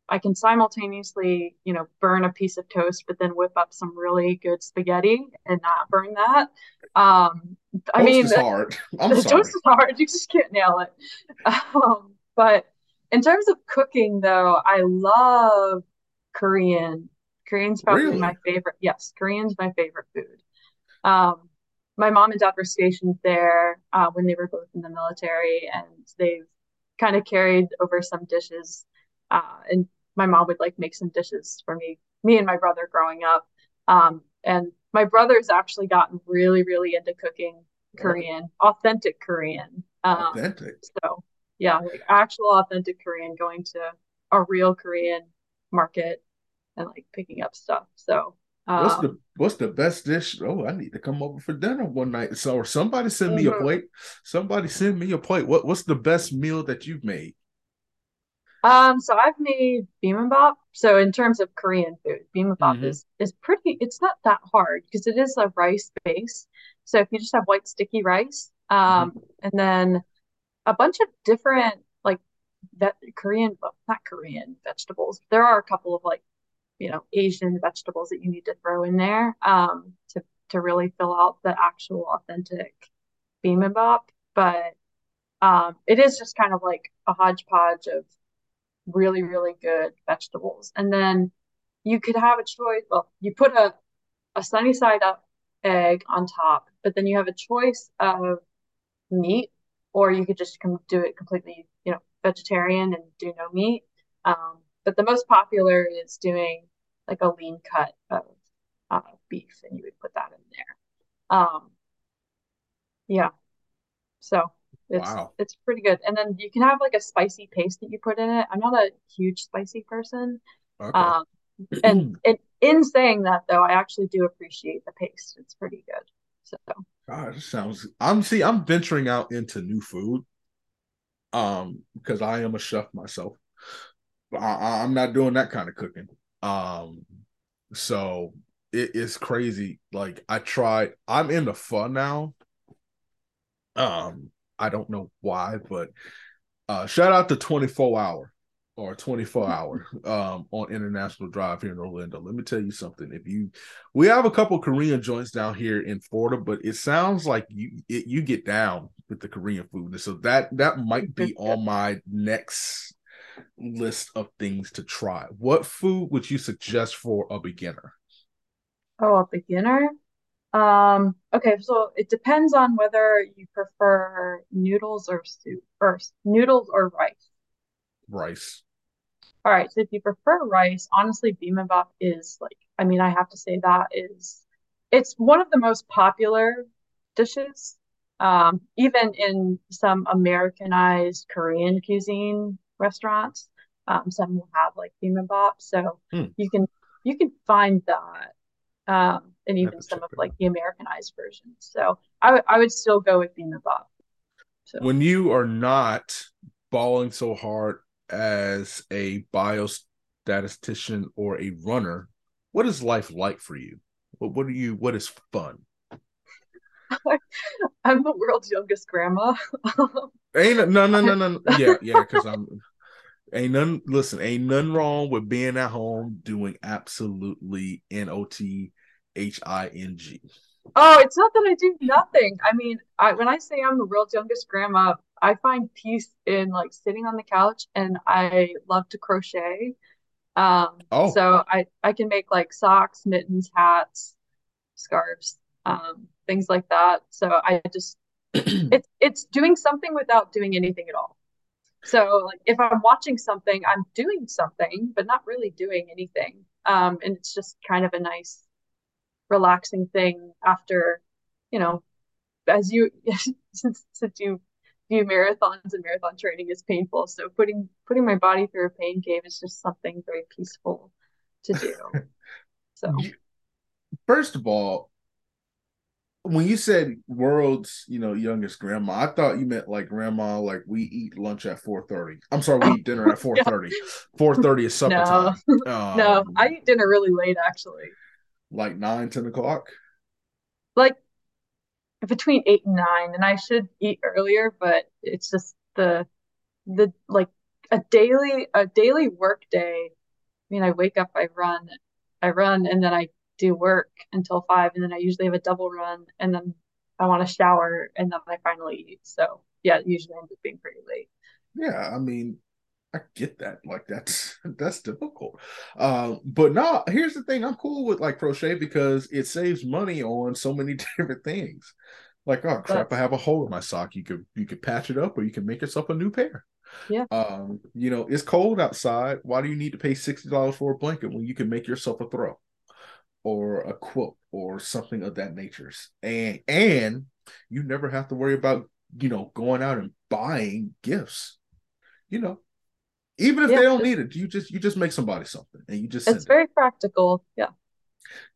I can simultaneously, you know, burn a piece of toast, but then whip up some really good spaghetti and not burn that. Um, I Toast mean, is hard. I'm the sorry. toast is hard. You just can't nail it. Um, but in terms of cooking, though, I love Korean. Korean's probably my favorite. Yes, Korean's my favorite food. Um, my mom and dad were stationed there uh, when they were both in the military, and they've kind of carried over some dishes. Uh, and my mom would like make some dishes for me, me and my brother growing up. Um, and my brother's actually gotten really, really into cooking Korean, authentic Korean. Um, authentic. so yeah, like actual authentic Korean, going to a real Korean market and like picking up stuff. So What's um, the what's the best dish? Oh, I need to come over for dinner one night. So, or somebody send me a mhm. plate. Somebody send me a plate. What what's the best meal that you've made? Um, so I've made bibimbap. So in terms of Korean food, bibimbap hmm is is pretty, it's not that hard because it is a rice base. So if you just have white sticky rice, um, hmm and then a bunch of different like that Korean, not Korean vegetables. There are a couple of like, you know, Asian vegetables that you need to throw in there, um, to to really fill out the actual authentic bibimbap. But um, it is just kind of like a hodgepodge of really, really good vegetables. And then you could have a choice. Well, you put a, a sunny side up egg on top, but then you have a choice of meat, or you could just do it completely, you know, vegetarian and do no meat. Um, but the most popular is doing like a lean cut of uh, beef, and you would put that in there. Um, yeah, so it's Wow. it's pretty good. And then you can have like a spicy paste that you put in it. I'm not a huge spicy person. Okay. Um, and, and in saying that though, I actually do appreciate the paste. It's pretty good. So God, sounds. I'm see. I'm venturing out into new food. Um, because I am a chef myself. I, I'm not doing that kind of cooking. Um, so it is crazy. Like I tried. I'm in the fun now. Um, I don't know why, but uh, shout out to 24 hour or 24 hour um on International Drive here in Orlando. Let me tell you something. If you we have a couple Korean joints down here in Florida, but it sounds like you it, you get down with the Korean food. And so that that might be on my next list of things to try. What food would you suggest for a beginner? Oh, a beginner? Um, okay, so it depends on whether you prefer noodles or soup, or s- noodles or rice. Rice. All right, so if you prefer rice, honestly, bibimbap is like, I mean, I have to say that is, it's one of the most popular dishes. Um, even in some Americanized Korean cuisine restaurants, um, some will have like bibimbap. So Hmm, you can you can find that, um, and even some of like the Americanized versions. So I would I would still go with bibimbap. So. When you are not balling so hard as a biostatistician or a runner, what is life like for you? What what are you what is fun? I'm the world's youngest grandma. Ain't no no no I- no yeah, yeah, because I'm ain't none listen, ain't none wrong with being at home doing absolutely N O T H I N G. Oh, it's not that I do nothing. I mean, I when I say I'm the world's youngest grandma, I find peace in like sitting on the couch and I love to crochet. Um, Oh, so I I can make like socks, mittens, hats, scarves, um, things like that. So I just it's it's doing something without doing anything at all. So like if I'm watching something, I'm doing something, but not really doing anything. Um, and it's just kind of a nice, relaxing thing after, you know, as you since since you view marathons and marathon training is painful. So putting putting my body through a pain cave is just something very peaceful to do. So. First of all, when you said world's you know youngest grandma i thought you meant like grandma like we eat lunch at 4.30 i'm sorry we eat dinner at 4.30 4.30 is supper no. time. Um, no i eat dinner really late actually. like 9 10 o'clock? Like between 8 and 9 and i should eat earlier but it's just the the like a daily a daily work day i mean i wake up i run i run and then i do work until five, and then I usually have a double run, and then I want to shower, and then I finally eat. So yeah, usually ends up being pretty late. Yeah, I mean, I get that. Like that's that's difficult. Uh, but no, here's the thing. I'm cool with like crochet because it saves money on so many different things. Like, oh crap. I have a hole in my sock. You could you could patch it up or you can make yourself a new pair. Yeah. Um, you know, it's cold outside. Why do you need to pay sixty dollars for a blanket when you can make yourself a throw? or a quilt or something of that nature. And and you never have to worry about, you know, going out and buying gifts. You know, even if yeah. they don't need it, you just you just make somebody something and you just It's very it. practical. Yeah.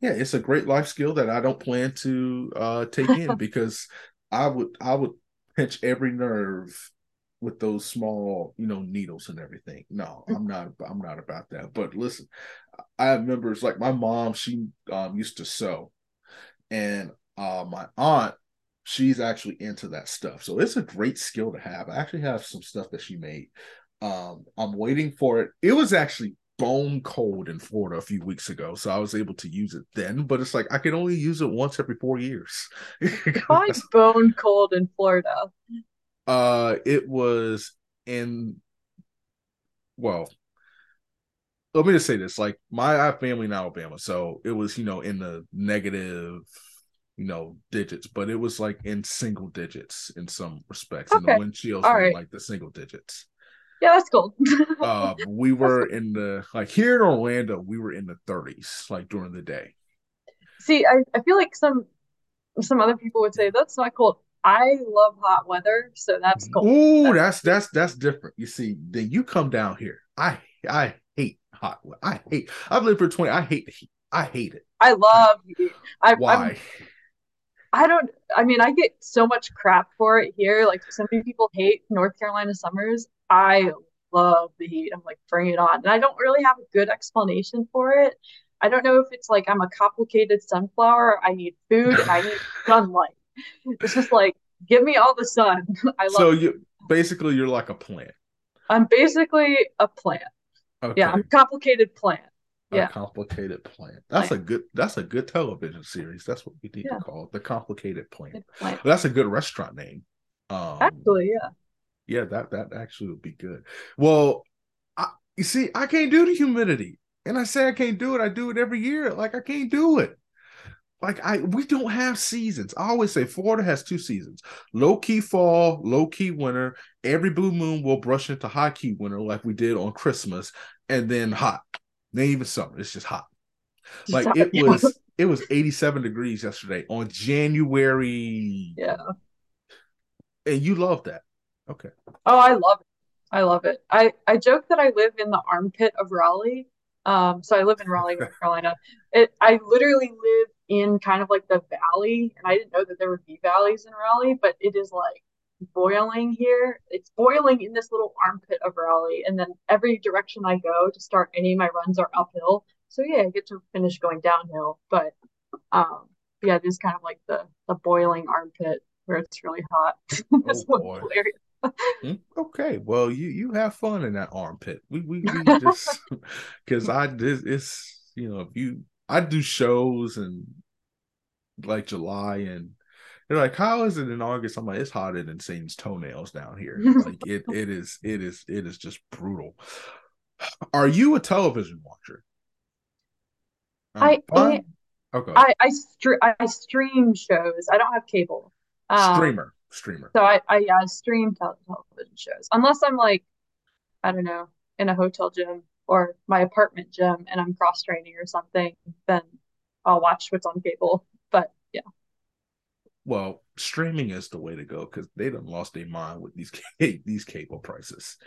Yeah, it's a great life skill that I don't plan to uh take in because I would I would pinch every nerve with those small, you know, needles and everything. No, mm. I'm not. I'm not about that. But listen, I have members like my mom. She um, used to sew, and uh, my aunt, she's actually into that stuff. So it's a great skill to have. I actually have some stuff that she made. Um, I'm waiting for it. It was actually bone cold in Florida a few weeks ago, so I was able to use it then. But it's like I can only use it once every four years. Why bone cold in Florida? Uh, it was in well, let me just say this: like my I have family in Alabama, so it was you know in the negative, you know, digits, but it was like in single digits in some respects, okay. and the windshields were right. like the single digits. Yeah, that's cool. uh, we were in the like here in Orlando, we were in the 30s, like during the day. See, I, I feel like some some other people would say that's not cold. I love hot weather, so that's cool. Ooh, that's that's that's different. You see, then you come down here. I I hate hot. I hate. I've lived for twenty. I hate the heat. I hate it. I love heat. I, Why? I'm, I don't. I mean, I get so much crap for it here. Like so many people hate North Carolina summers. I love the heat. I'm like, bring it on. And I don't really have a good explanation for it. I don't know if it's like I'm a complicated sunflower. I need food I need sunlight. It's just like give me all the sun. I love. So you basically you're like a plant. I'm basically a plant. Okay. Yeah, I'm a complicated plant. A yeah. complicated plant. That's plant. a good. That's a good television series. That's what we need yeah. to call it, the complicated plant. plant. That's a good restaurant name. Um, actually, yeah. Yeah, that that actually would be good. Well, I, you see, I can't do the humidity, and I say I can't do it. I do it every year. Like I can't do it like I we don't have seasons. I always say Florida has two seasons: low key fall, low key winter. Every blue moon will brush into high key winter, like we did on Christmas, and then hot. Then even summer, it's just hot. Like it was, it was eighty seven degrees yesterday on January. Yeah, and you love that. Okay. Oh, I love it. I love it. I I joke that I live in the armpit of Raleigh. Um, so I live in Raleigh, North Carolina. It I literally live in kind of like the valley, and I didn't know that there would be valleys in Raleigh, but it is like boiling here. It's boiling in this little armpit of Raleigh, and then every direction I go to start any of my runs are uphill. So yeah, I get to finish going downhill, but um, yeah, it is kind of like the the boiling armpit where it's really hot. this oh, hmm? Okay, well you you have fun in that armpit. We we, we just because I this it's you know if you I do shows and like July and they're like, How is it in August? I'm like, it's hotter than Satan's toenails down here. like it it is it is it is just brutal. Are you a television watcher? I I, okay. I I, stre- I stream shows. I don't have cable. Um, streamer, streamer. So I I, yeah, I stream television shows unless I'm like I don't know, in a hotel gym or my apartment gym and I'm cross training or something, then I'll watch what's on cable. But yeah. Well, streaming is the way to go because they done lost their mind with these these cable prices.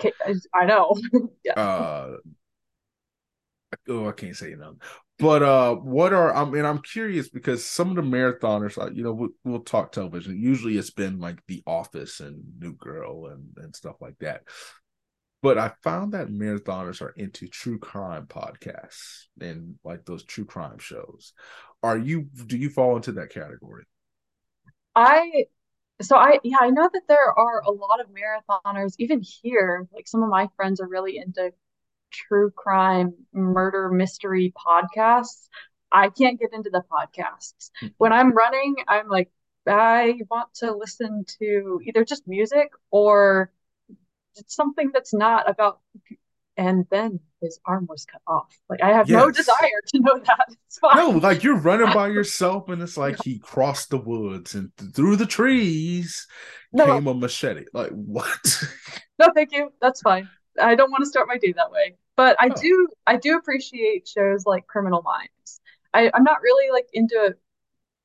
I know. yeah. Uh, oh, I can't say nothing. But uh, what are I mean? I'm curious because some of the marathoners, you know, we'll, we'll, talk television. Usually, it's been like The Office and New Girl and and stuff like that. But I found that marathoners are into true crime podcasts and like those true crime shows. Are you? Do you fall into that category? I so I yeah, I know that there are a lot of marathoners even here. Like some of my friends are really into true crime murder mystery podcasts. I can't get into the podcasts. Hmm. When I'm running, I'm like I want to listen to either just music or something that's not about and then his arm was cut off. Like I have yes. no desire to know that. No, like you're running by yourself, and it's like he crossed the woods and th- through the trees no. came a machete. Like what? no, thank you. That's fine. I don't want to start my day that way. But I oh. do I do appreciate shows like Criminal Minds. I, I'm not really like into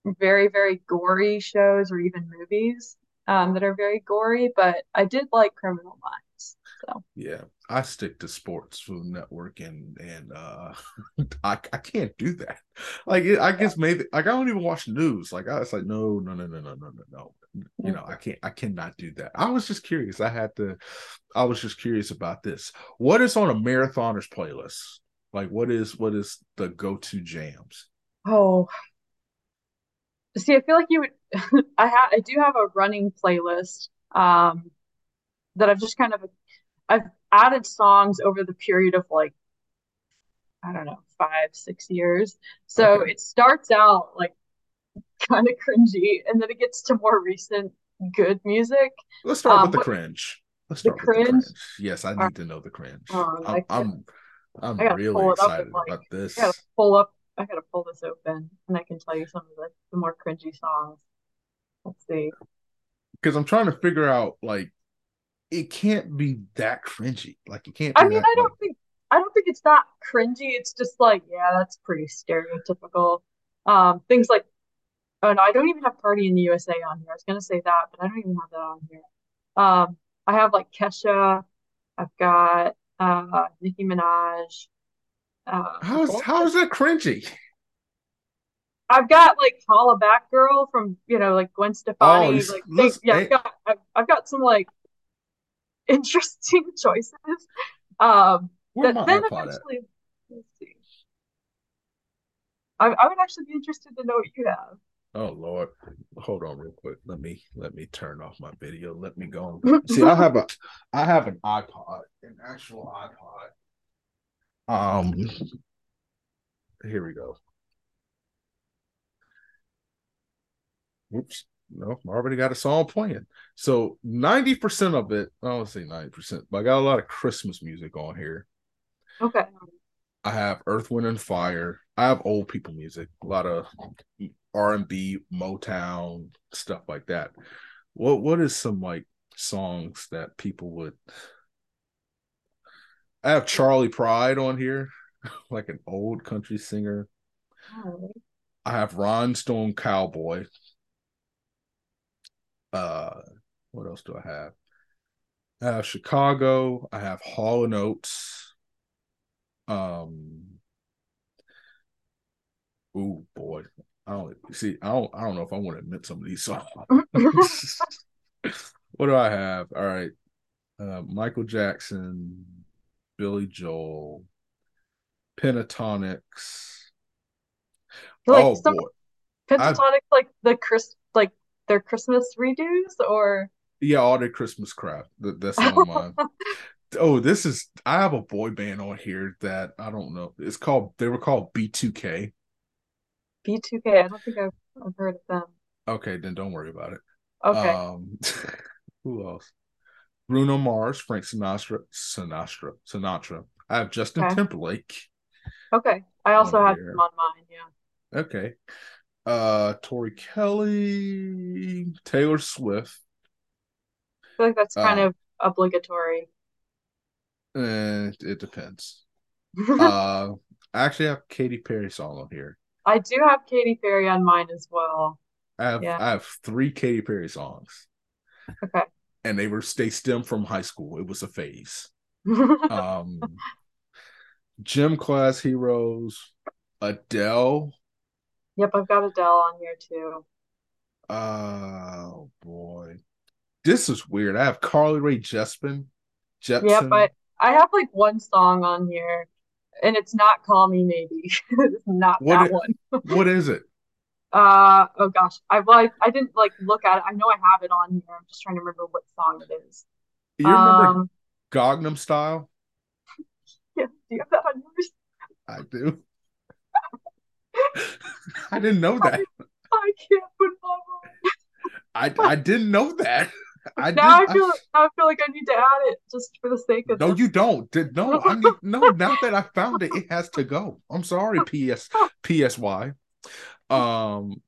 very, very gory shows or even movies um, that are very gory, but I did like Criminal Minds. So yeah, I stick to sports Food Network and and uh I I can't do that. Like I guess maybe like I don't even watch news. Like I was like no no no no no no no no. You know I can't I cannot do that. I was just curious. I had to. I was just curious about this. What is on a marathoners playlist? Like what is what is the go to jams? Oh, see, I feel like you would. I have I do have a running playlist um that I've just kind of I've added songs over the period of like I don't know, five, six years. So okay. it starts out like kind of cringy and then it gets to more recent good music. Let's start um, with the cringe. Let's start the with cringe. the cringe. Yes, I need to know the cringe. Um, I'm I'm, I'm really excited like, about this. I gotta pull up I gotta pull this open and I can tell you some of the, the more cringy songs. Let's see. Because I'm trying to figure out like it can't be that cringy. Like it can't. I mean, I don't think I don't think it's that cringy. It's just like yeah, that's pretty stereotypical. Um, things like oh no, I don't even have Party in the USA on here. I was gonna say that, but I don't even have that on here. Um, I have like Kesha. I've got uh, Nicki Minaj. Uh, how's how is that cringy? I've got like Holla Back Girl from you know like Gwen Stefani. Oh, like yeah, I've got I've, I've got some like interesting choices. Um, Where that then eventually, let's see. I, I would actually be interested to know what you have. Oh Lord, hold on real quick. Let me let me turn off my video. Let me go. See, I have a I have an iPod, an actual iPod. Um, here we go. Oops no, I already got a song playing. So 90% of it, I don't say 90%, but I got a lot of Christmas music on here. Okay. I have Earth, Wind, and Fire. I have old people music, a lot of R and B, Motown, stuff like that. What what is some like songs that people would I have Charley Pride on here, like an old country singer. Oh. I have Rhinestone Cowboy, uh, what else do I have? I have Chicago. I have Hall and Oates. Um. Oh boy, I don't see. I don't. I don't know if I want to admit some of these songs. what do I have? All right, uh, Michael Jackson, Billy Joel, Pentatonix. Like oh some, boy, Pentatonix, I, like the Chris, like their Christmas redos or yeah, all their Christmas crap. That, that's on mine. oh, this is I have a boy band on here that I don't know. It's called they were called B2K. B2K. I don't think I've, I've heard of them. Okay, then don't worry about it. Okay. Um, who else? Bruno Mars, Frank Sinatra, Sinatra, Sinatra. I have Justin okay. Timberlake. Okay. I also have him on mine, yeah. Okay uh Tori Kelly, Taylor Swift. I feel like that's kind uh, of obligatory. Eh, it depends. uh, I actually have Katy Perry song on here. I do have Katy Perry on mine as well. I have Yeah. I have three Katy Perry songs, Okay. and they were they stem from high school. It was a phase. Um, gym class heroes, Adele. Yep, I've got Adele on here too. Oh boy, this is weird. I have Carly Rae Jepsen. Yep, Jepsen. but I have like one song on here, and it's not Call Me Maybe. It's not What that it- one. what is it? Uh oh gosh. I well, I, I didn't like look at it. I know I have it on here. I'm just trying to remember what song it is. You remember Um Gangnam Style? yeah, do you have that on yours? I do. I didn't know that. I can't put mine. I I didn't know that. I Now did. I feel now I feel like I need to add it just for the sake of no, this. you don't. No? I need no. Now that I found it, it has to go. I'm sorry, PS PSY. Um,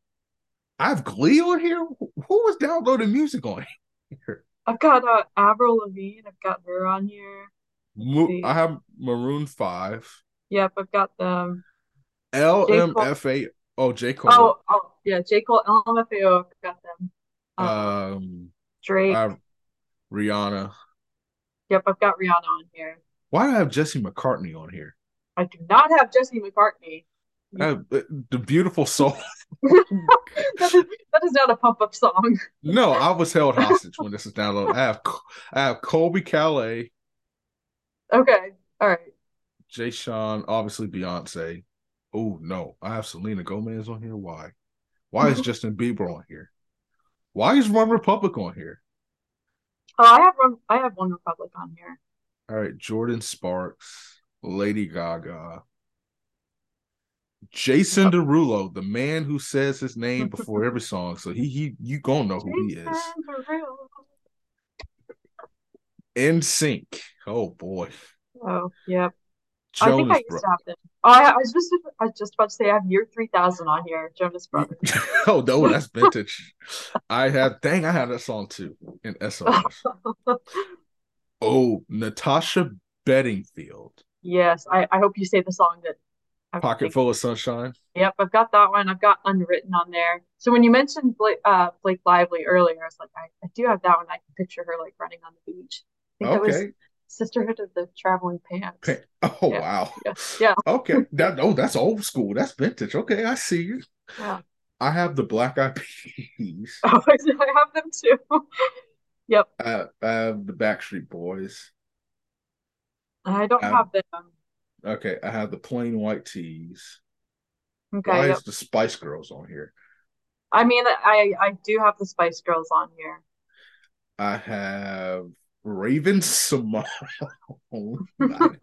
I have Glee on here. Who was downloading music on here? I've got uh, Avril Lavigne. I've got her on here. Mo- I have Maroon Five, Yep, I've got them. LMFA. Oh, J Cole. Oh, oh, yeah, J. Cole, LMFAO, I've got them. Um, um, Drake. Have Rihanna. Yep, I've got Rihanna on here. Why do I have Jesse McCartney on here? I do not have Jesse McCartney. Uh, the beautiful soul. that, is, that is not a pump up song. No, I was held hostage when this is downloaded. I have I have Colbie Caillat, Okay, all right. Jay Sean, obviously Beyonce. Oh no, I have Selena Gomez on here. Why? Why is Justin Bieber on here? Why is One Republic on here? Oh, I have one. I have One Republic on here. All right, Jordin Sparks, Lady Gaga, Jason Derulo, the man who says his name before every song. So he he you gonna know who he is. NSYNC. Oh boy. Oh, yep. I think I Jonas used Bro- to have them. I, I was just I was just about to say I have Year 3000 on here, Jonas Brothers. oh no, that's vintage. I have dang, I have that song too in SOS. Oh, Natasha Bedingfield, Yes, I, I hope you say the song that I'm Pocket thinking. Full of Sunshine. Yep, I've got that one. I've got Unwritten on there. So when you mentioned Blake, uh, Blake Lively earlier, I was like, I, I do have that one. I can picture her like running on the beach. I think that was Okay. Sisterhood of the Traveling Pants. Pa- Oh Yeah. wow. Yeah. Yeah. Okay. That oh, that's old school. That's vintage. Okay, I see you. Yeah. I have the Black Eyed Peas. Oh, I have them too. Yep. I, I have the Backstreet Boys. I don't Um, have them. Okay, I have the Plain White T's. Okay. Why Yep. is the Spice Girls on here? I mean, I I do have the Spice Girls on here. I have Raven-Symoné.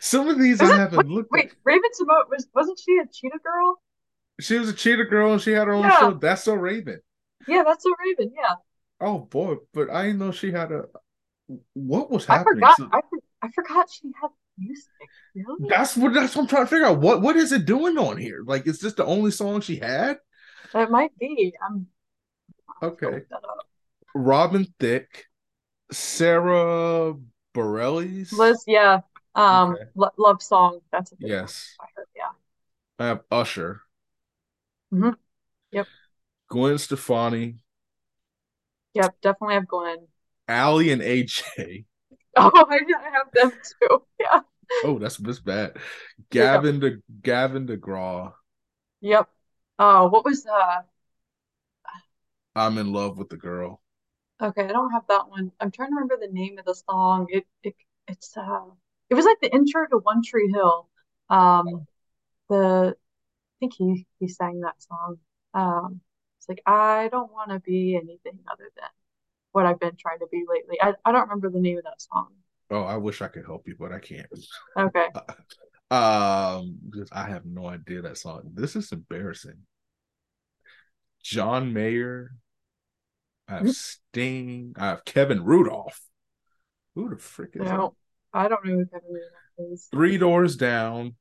Some of these Is I haven't looked Wait, at. Raven-Symoné was wasn't she a cheetah girl? She was a cheetah girl and she had her own Yeah. show. That's so Raven. Yeah, that's a Raven. Yeah, Oh boy, but I didn't know she had a. What was I happening? forgot. So- I for, I forgot she had music. Really? that's what that's what I'm trying to figure out. What what is it doing on here? Like, is this the only song she had? That might be. I'm to Okay. look that up. Robin Thicke, Sara Bareilles. Liz, yeah. Um, Okay. lo love song. That's a Yes, I heard. Yeah. I have Usher. Mhm. Yep. Gwen Stefani, Yep. Definitely have Gwen. Aly and AJ. Oh, I, have them too. Yeah. Oh, that's that's bad. Gavin de Gavin DeGraw. Yep. Oh, what was uh? I'm in love with the girl. Okay, I don't have that one. I'm trying to remember the name of the song. It it it's uh it was like the intro to One Tree Hill. Um the I think he he sang that song. Um it's like I don't want to be anything other than what I've been trying to be lately. I, I don't remember the name of that song. Oh, I wish I could help you, but I can't. Okay. Um, because I have no idea that song. This is embarrassing. John Mayer. I have Sting. I have Kevin Rudolph. Who the frick is that? No, I don't know who Kevin Rudolph is. Three Doors Down.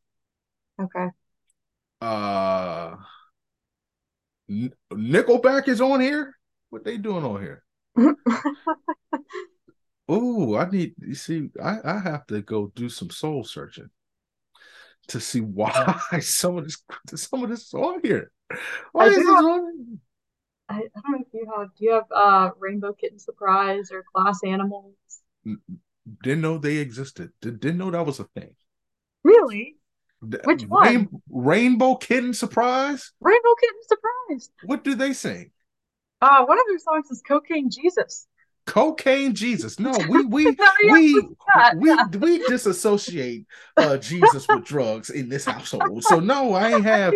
Okay. Uh, Nickelback is on here. What they doing on here? Oh, I need you see, I, I have to go do some soul searching to see why some of this some of this is on here. Why I is do this on? I, I don't know if you have, do you have uh Rainbow Kitten Surprise or Glass Animals? Didn't know they existed. Did, didn't know that was a thing. Really? Which Rain, one? Rainbow Kitten Surprise? Rainbow Kitten Surprise. What do they sing? Uh, one of their songs is Cocaine Jesus. Cocaine Jesus. No, we we we we we disassociate uh Jesus with drugs in this household. So no, I ain't have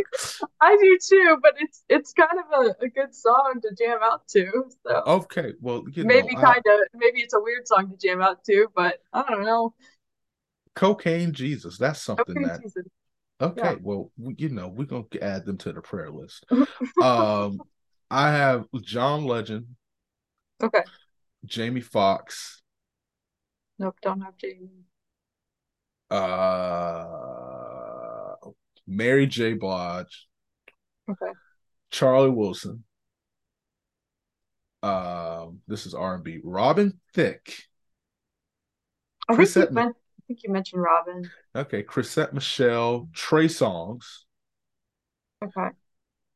I do too, but it's it's kind of a, a good song to jam out to. So okay. Well, you maybe kind of maybe it's a weird song to jam out to, but I don't know. cocaine Jesus. That's something Cocaine that Jesus. okay. Yeah. Well, you know, we're gonna add them to the prayer list. Um, I have John Legend, Okay. Jamie Foxx, Nope, don't have Jamie. uh, Mary J. Blige, Okay. Charlie Wilson. Um, this is R and B. Robin Thicke. I think you Chrisette, meant I think you mentioned Robin. okay, Chrisette Michele, Trey Songz, Okay.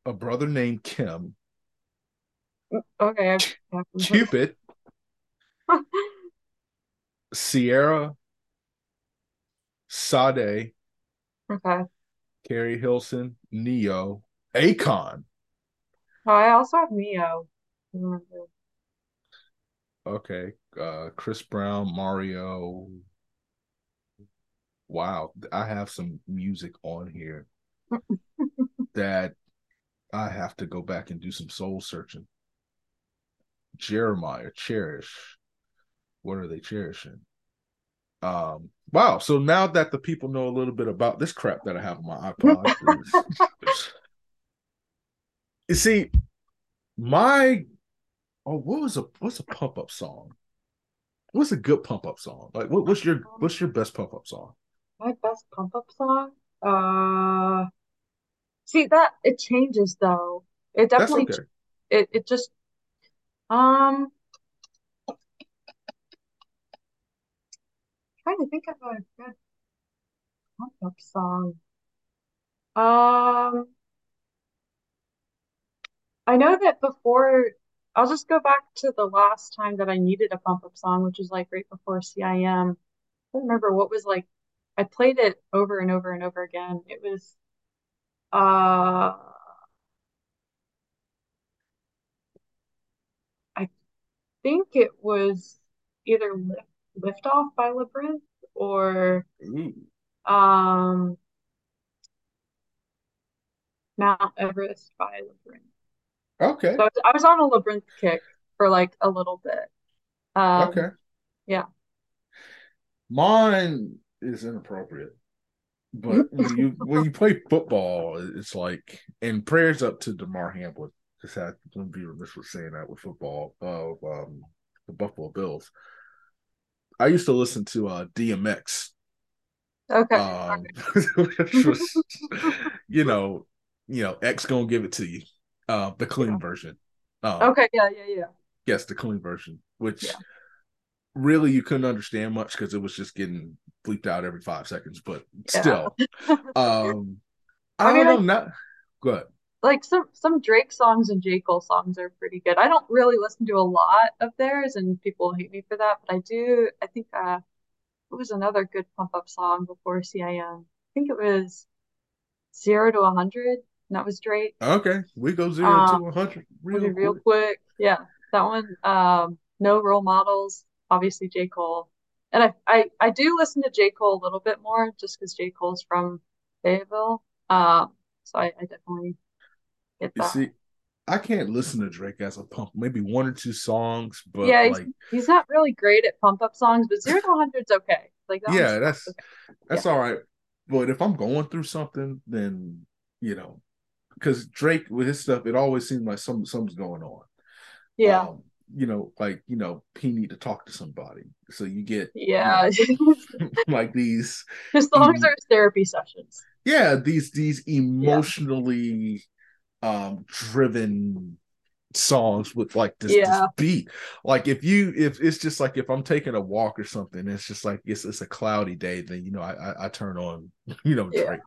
a brother named Kim, Okay. I've, I've Cupid, Ciara, Sade, Okay. Keri Hilson, Ne-Yo, Akon. Oh, I also have Ne-Yo. Okay, uh, Chris Brown, Mario. Wow, I have some music on here that I have to go back and do some soul searching. Jeremiah, cherish. What are they cherishing? Um, wow. So now that the people know a little bit about this crap that I have on my iPod, you see, my oh, what was a what's a pump up song? What's a good pump up song? Like, what, what's your what's your best pump up song? My best pump up song? Uh, see that it changes though. It definitely okay. it it just um trying to think of a good pump song. Um, I know that before I'll just go back to the last time that I needed a pump up song, which was like right before CIM. I don't remember what was like. I played it over and over and over again. It was uh I think it was either Lift Lift Off by Labrinth or Ooh, um Mount Everest by Labrinth. okay, So I was, I was on a Labrinth kick for like a little bit. Um okay. yeah. Mine is inappropriate, but when you when you play football, it's like and prayers up to Damar Hamlin. Just had to be remiss with saying that with football of um, the Buffalo Bills. I used to listen to uh, DMX, Okay. um, which was you know, you know, X gonna give it to you, uh, the clean Yeah. version. Um, Okay, yeah, yeah, yeah. yes, the clean version, which Yeah. really you couldn't understand much because it was just getting bleeped out every five seconds. But Yeah. still, um, I, I mean, don't know. Not good. Like some some Drake songs and J. Cole songs are pretty good. I don't really listen to a lot of theirs, and people hate me for that, but I do. I think uh, it was another good pump up song before CIM. I think it was Zero to a Hundred, and that was Drake. Okay, we go zero Um, to one hundred Real, real real quick. quick. Yeah, that one. Um, no role models. Obviously J. Cole, and I I I do listen to J. Cole a little bit more just because J. Cole's from Fayetteville. Um, so I, I definitely You see, I can't listen to Drake as a pump. Maybe one or two songs, but Yeah, he's, like, he's not really great at pump up songs, but zero to 100's okay. Like that yeah, that's okay. that's all right. But if I'm going through something, then you know, because Drake with his stuff, it always seems like some something's going on. Yeah, Um, you know, like you know, he need to talk to somebody. So you get yeah. like these His songs em- are therapy sessions. yeah, these these emotionally um driven songs with like this, Yeah. this beat. Like if you if it's just like if I'm taking a walk or something, it's just like it's it's a cloudy day, then you know I I, I turn on you know Yeah. Drake.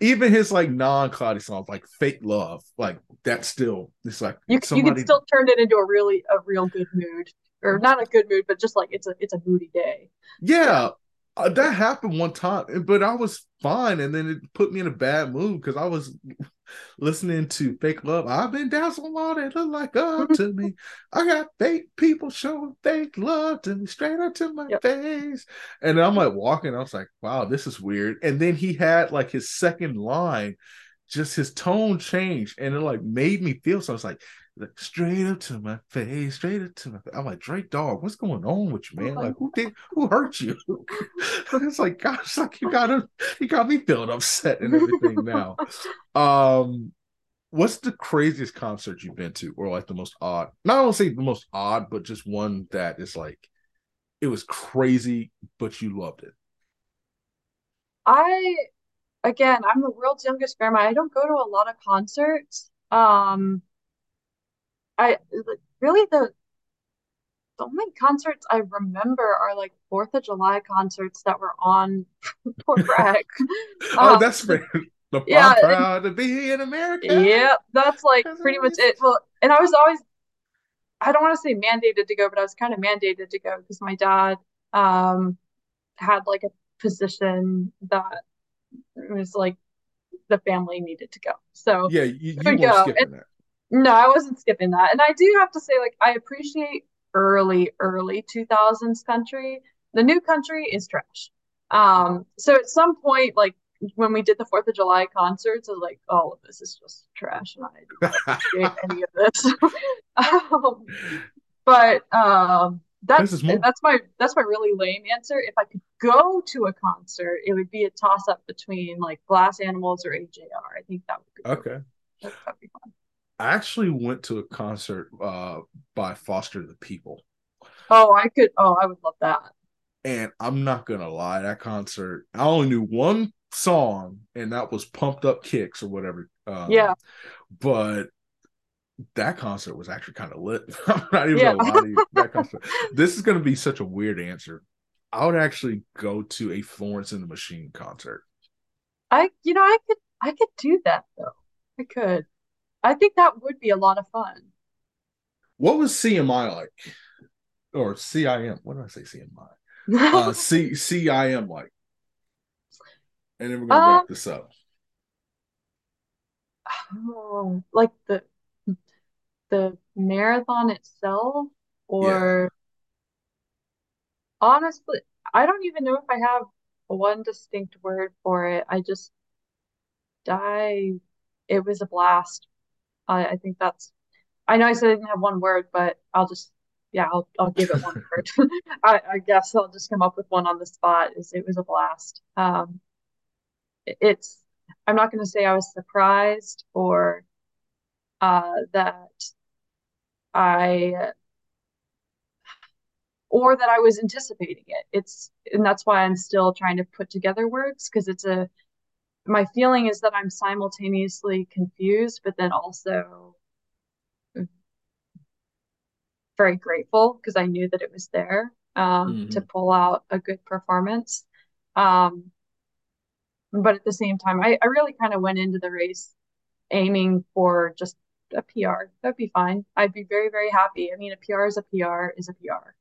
Even his like non-cloudy songs like Fake Love, like that's still it's like You you can still turn it into a really a real good mood. Or not a good mood, but just like it's a it's a moody day. Yeah, uh, that happened one time, but I was fine, and then it put me in a bad mood because I was listening to Fake Love. I've been down so long they look like up to me. I got fake people showing fake love to me straight up to my Yep. face, and I'm like walking. I was like, wow, this is weird. And then he had like his second line, just his tone changed, and it like made me feel. So I was like. Like, Straight up to my face, straight up to my face. I'm like, Drake, dog, what's going on with you, man? Like, who did, who hurt you? it's like, gosh, like you got to, you got me feeling upset and everything now. Um, what's the craziest concert you've been to, or like the most odd? Not only say the most odd, but just one that is like, it was crazy, but you loved it. I again, I'm the world's youngest grandma. I don't go to a lot of concerts. Um, I really the the only concerts I remember are like Fourth of July concerts that were on for rec. oh, Um, that's fair. The yeah, I'm and- proud to be in America. yeah, that's like That's pretty much it. Well, and I was always I don't want to say mandated to go, but I was kind of mandated to go because my dad um had like a position that was like the family needed to go. So Yeah, you, you go. skipping that. No, I wasn't skipping that. And I do have to say, like, I appreciate early, early 2000s country. The new country is trash. Um, so at some point, like when we did the Fourth of July concerts, I was like, all of this is just trash, and I appreciate any of this. um, but um, that's that's my that's my really lame answer. If I could go to a concert, it would be a toss up between like Glass Animals or AJR. I think that would be Okay. that would be fun. I actually went to a concert uh, by Foster the People. Oh, I could. Oh, I would love that. And I'm not gonna lie, that concert, I only knew one song, and that was Pumped Up Kicks or whatever. Um, Yeah. But that concert was actually kind of lit. I'm not even Yeah. gonna lie to you. That concert. This is gonna be such a weird answer. I would actually go to a Florence and the Machine concert. I, you know, I could, I could do that though. I could. I think that would be a lot of fun. What was CMI like? Or CIM? What did I say? CMI? Uh, C CIM like? And then we're gonna wrap Um, this up. Oh, like the the marathon itself, or honestly, I don't even know if I have one distinct word for it. I just die. It was a blast. I, I think that's. I know I said I didn't have one word, but I'll just, yeah, I'll I'll give it one word. I, I guess I'll just come up with one on the spot. Is it was a blast. Um, it- it's. I'm not going to say I was surprised or uh, that I or that I was anticipating it. It's and that's why I'm still trying to put together words because it's a my feeling is that I'm simultaneously confused, but then also very grateful because I knew that it was there um, to pull out a good performance. Um, but at the same time, I, I really kind of went into the race aiming for just a PR. That'd be fine. I'd be very, very happy. I mean, a PR is a PR is a PR.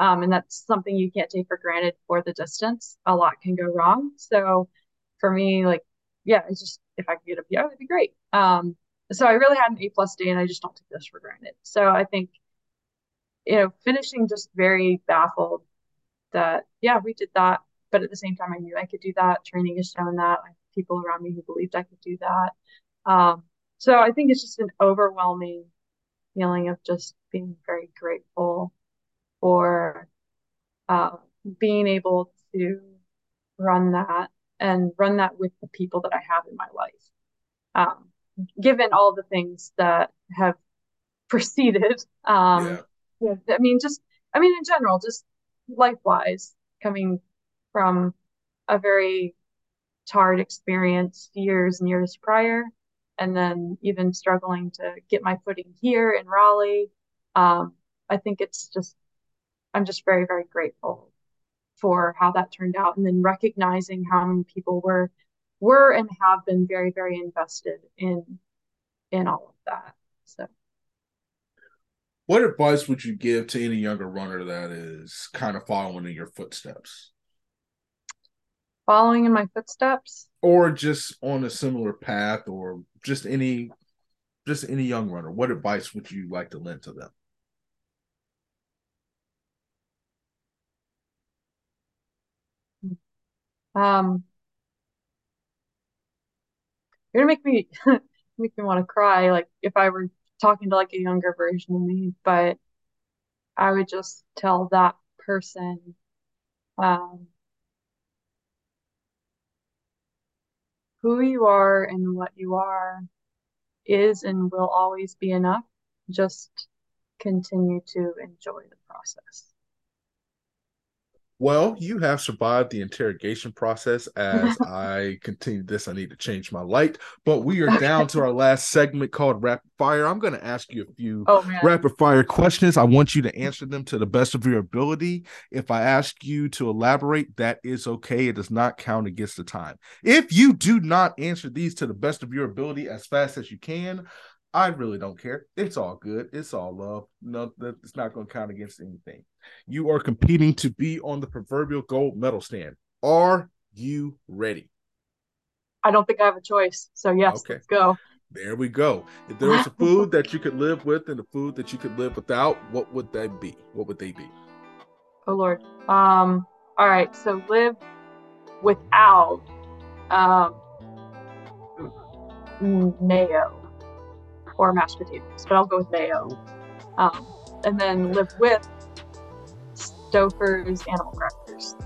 Um, and that's something you can't take for granted for the distance. A lot can go wrong. So for me, like, yeah, it's just if I could get a PR, that'd be great. Um, so I really had an A plus day and I just don't take this for granted. So I think, you know, finishing just very baffled that, yeah, we did that. But at the same time, I knew I could do that. Training has shown that. People around me who believed I could do that. Um, so I think it's just an overwhelming feeling of just being very grateful for uh, being able to run that and run that with the people that I have in my life. Um, given all the things that have preceded, um, Yeah. I mean, just, I mean, in general, just life-wise, coming from a very tarred experience years and years prior, and then even struggling to get my footing here in Raleigh. Um, I think it's just, I'm just very, very grateful for how that turned out. And then recognizing how many people were, were and have been very, very invested in, in all of that. So. What advice would you give to any younger runner that is kind of following in your footsteps? Following in my footsteps? Or just on a similar path or just any just any young runner, what advice would you like to lend to them? Um, you're gonna make me make me want to cry, like if I were talking to like a younger version of me, but I would just tell that person, um, who you are and what you are is and will always be enough. Just continue to enjoy the process. Well, you have survived the interrogation process. As I continue this, I need to change my light. But we are down to our last segment called Rapid Fire. I'm going to ask you a few oh, rapid fire questions. I want you to answer them to the best of your ability. If I ask you to elaborate, that is okay. It does not count against the time. If you do not answer these to the best of your ability as fast as you can, I really don't care. It's all good. It's all love. No, it's not going to count against anything. You are competing to be on the proverbial gold medal stand. Are you ready? I don't think I have a choice. So yes, okay. let's go. There we go. If there was a food that you could live with and a food that you could live without, what would that be? What would they be? Oh Lord. Um. All right. So live without um mayo or mashed potatoes, but I'll go with mayo. Um, and then live with Stauffer's animal crackers.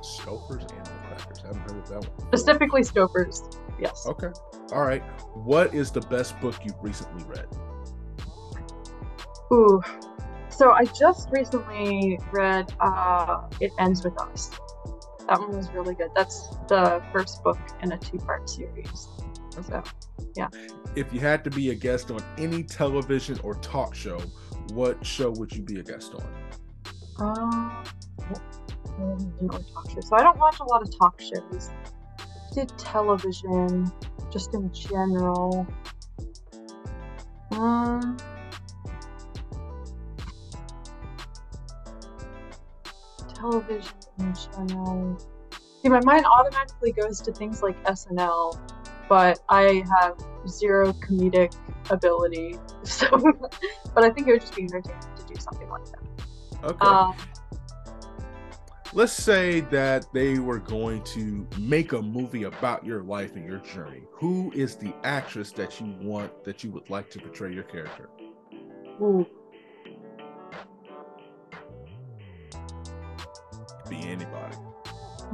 Stauffer's animal crackers. I haven't heard of that one. Specifically Stauffer's. Yes. Okay. All right. What is the best book you've recently read? Ooh. So I just recently read uh, It Ends With Us. That one was really good. That's the first book in a two part series. Okay. So yeah. If you had to be a guest on any television or talk show, what show would you be a guest on? Um, talk show. So I don't watch a lot of talk shows. I did television, just in general. Um, television in general. See, my mind automatically goes to things like SNL but I have zero comedic ability. So, but I think it would just be entertaining to do something like that. Okay. Um, Let's say that they were going to make a movie about your life and your journey. Who is the actress that you want that you would like to portray your character? Ooh. Be anybody.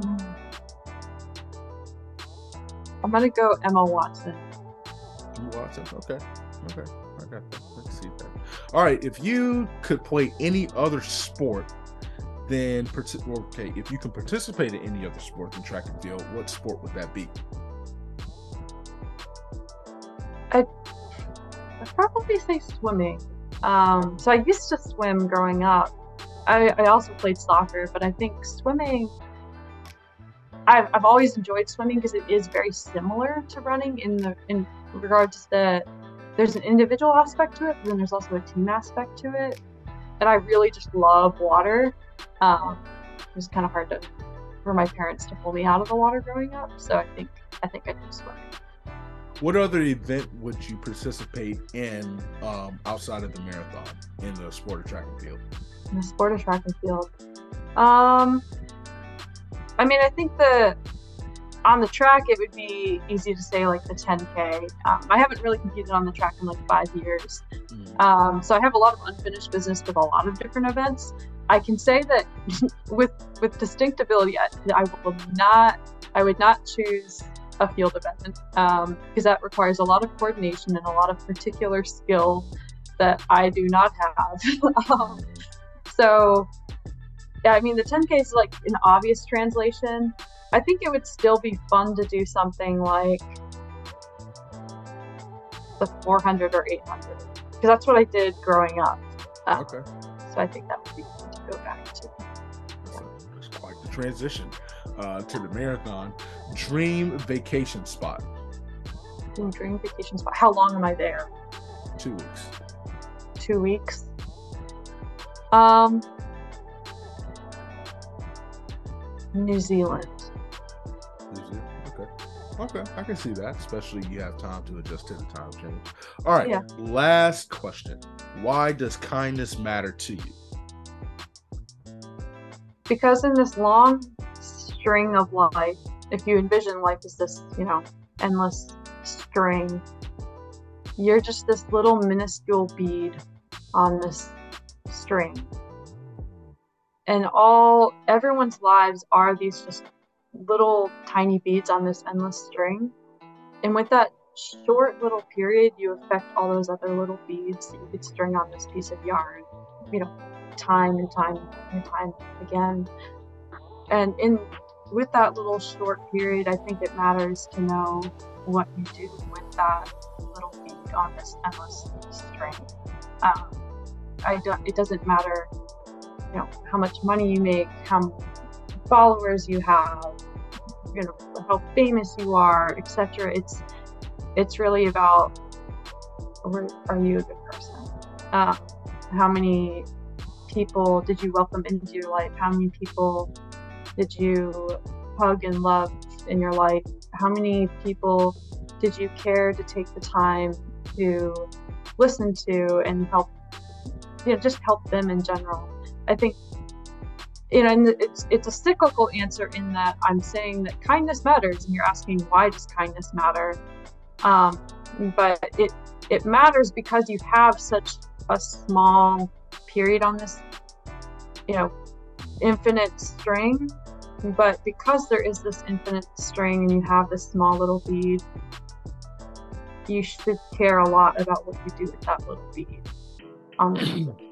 Mm. I'm gonna go Emma Watson. Emma Watson. Okay. Okay. I got that. Let's see that. All right. If you could play any other sport, then okay. If you can participate in any other sport than track and field, what sport would that be? I I'd probably say swimming. Um, so I used to swim growing up. I, I also played soccer, but I think swimming I've, I've always enjoyed swimming because it is very similar to running in the in regards to the there's an individual aspect to it, but then there's also a team aspect to it. And I really just love water. Um, it was kind of hard to for my parents to pull me out of the water growing up, so I think I think I do swimming. What other event would you participate in um, outside of the marathon in the sport of track and field? In the sport of track and field, um, I mean, I think the on the track it would be easy to say like the 10k. Um, I haven't really competed on the track in like five years, mm. um, so I have a lot of unfinished business with a lot of different events. I can say that with with distinct ability, I, I will not. I would not choose a field event because um, that requires a lot of coordination and a lot of particular skill that I do not have. Um, so yeah, I mean, the 10K is like an obvious translation. I think it would still be fun to do something like the 400 or 800 because that's what I did growing up. Um, okay. So I think that would be fun to go back to. It's quite the transition uh, to the marathon. Dream vacation spot. Dream vacation spot. How long am I there? Two weeks. Two weeks. Um, New Zealand. New Zealand. Okay. Okay, I can see that, especially you have time to adjust to the time change. All right, yeah. last question. Why does kindness matter to you? Because in this long string of life, if you envision life as this, you know, endless string, you're just this little minuscule bead on this string. And all everyone's lives are these just little tiny beads on this endless string. And with that short little period, you affect all those other little beads that you could string on this piece of yarn, you know, time and time and time again. And in with that little short period, I think it matters to know what you do with that little bead on this endless string. Um, I don't. It doesn't matter, you know, how much money you make, how followers you have, you know, how famous you are, etc. It's it's really about are you a good person? Uh, how many people did you welcome into your life? How many people did you hug and love in your life? How many people did you care to take the time to listen to and help, you know, just help them in general? I think you know, and it's it's a cyclical answer in that I'm saying that kindness matters, and you're asking why does kindness matter? Um, but it it matters because you have such a small period on this, you know, infinite string. But because there is this infinite string, and you have this small little bead, you should care a lot about what you do with that little bead. Um,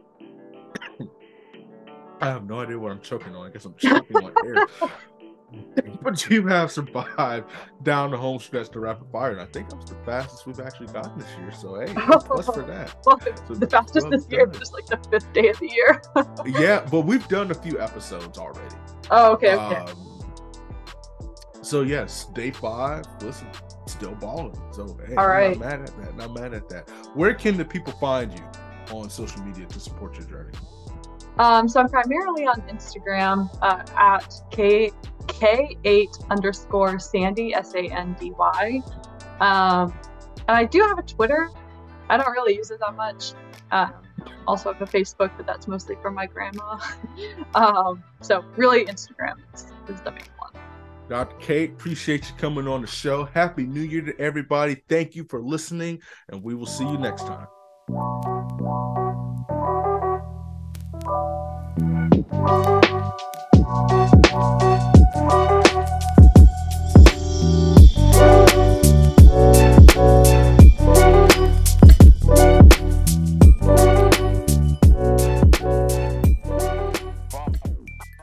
I have no idea what I'm choking on. I guess I'm choking on air. but you have survived down the home stretch to rapid fire, and I think that was the fastest we've actually gotten this year. So hey, plus for that. Well, so the fastest well this year, but just like the fifth day of the year. yeah, but we've done a few episodes already. Oh, okay, okay. Um, so yes, day five. Listen, still balling. So hey, all right, not mad at that. Not mad at that. Where can the people find you on social media to support your journey? Um, so I'm primarily on Instagram uh, at K K8 underscore Sandy S A N D Y. Um, and I do have a Twitter. I don't really use it that much. Uh, also have a Facebook, but that's mostly for my grandma. um, so really, Instagram is, is the main one. Dr. Kate, appreciate you coming on the show. Happy New Year to everybody. Thank you for listening, and we will see you next time. Thank you.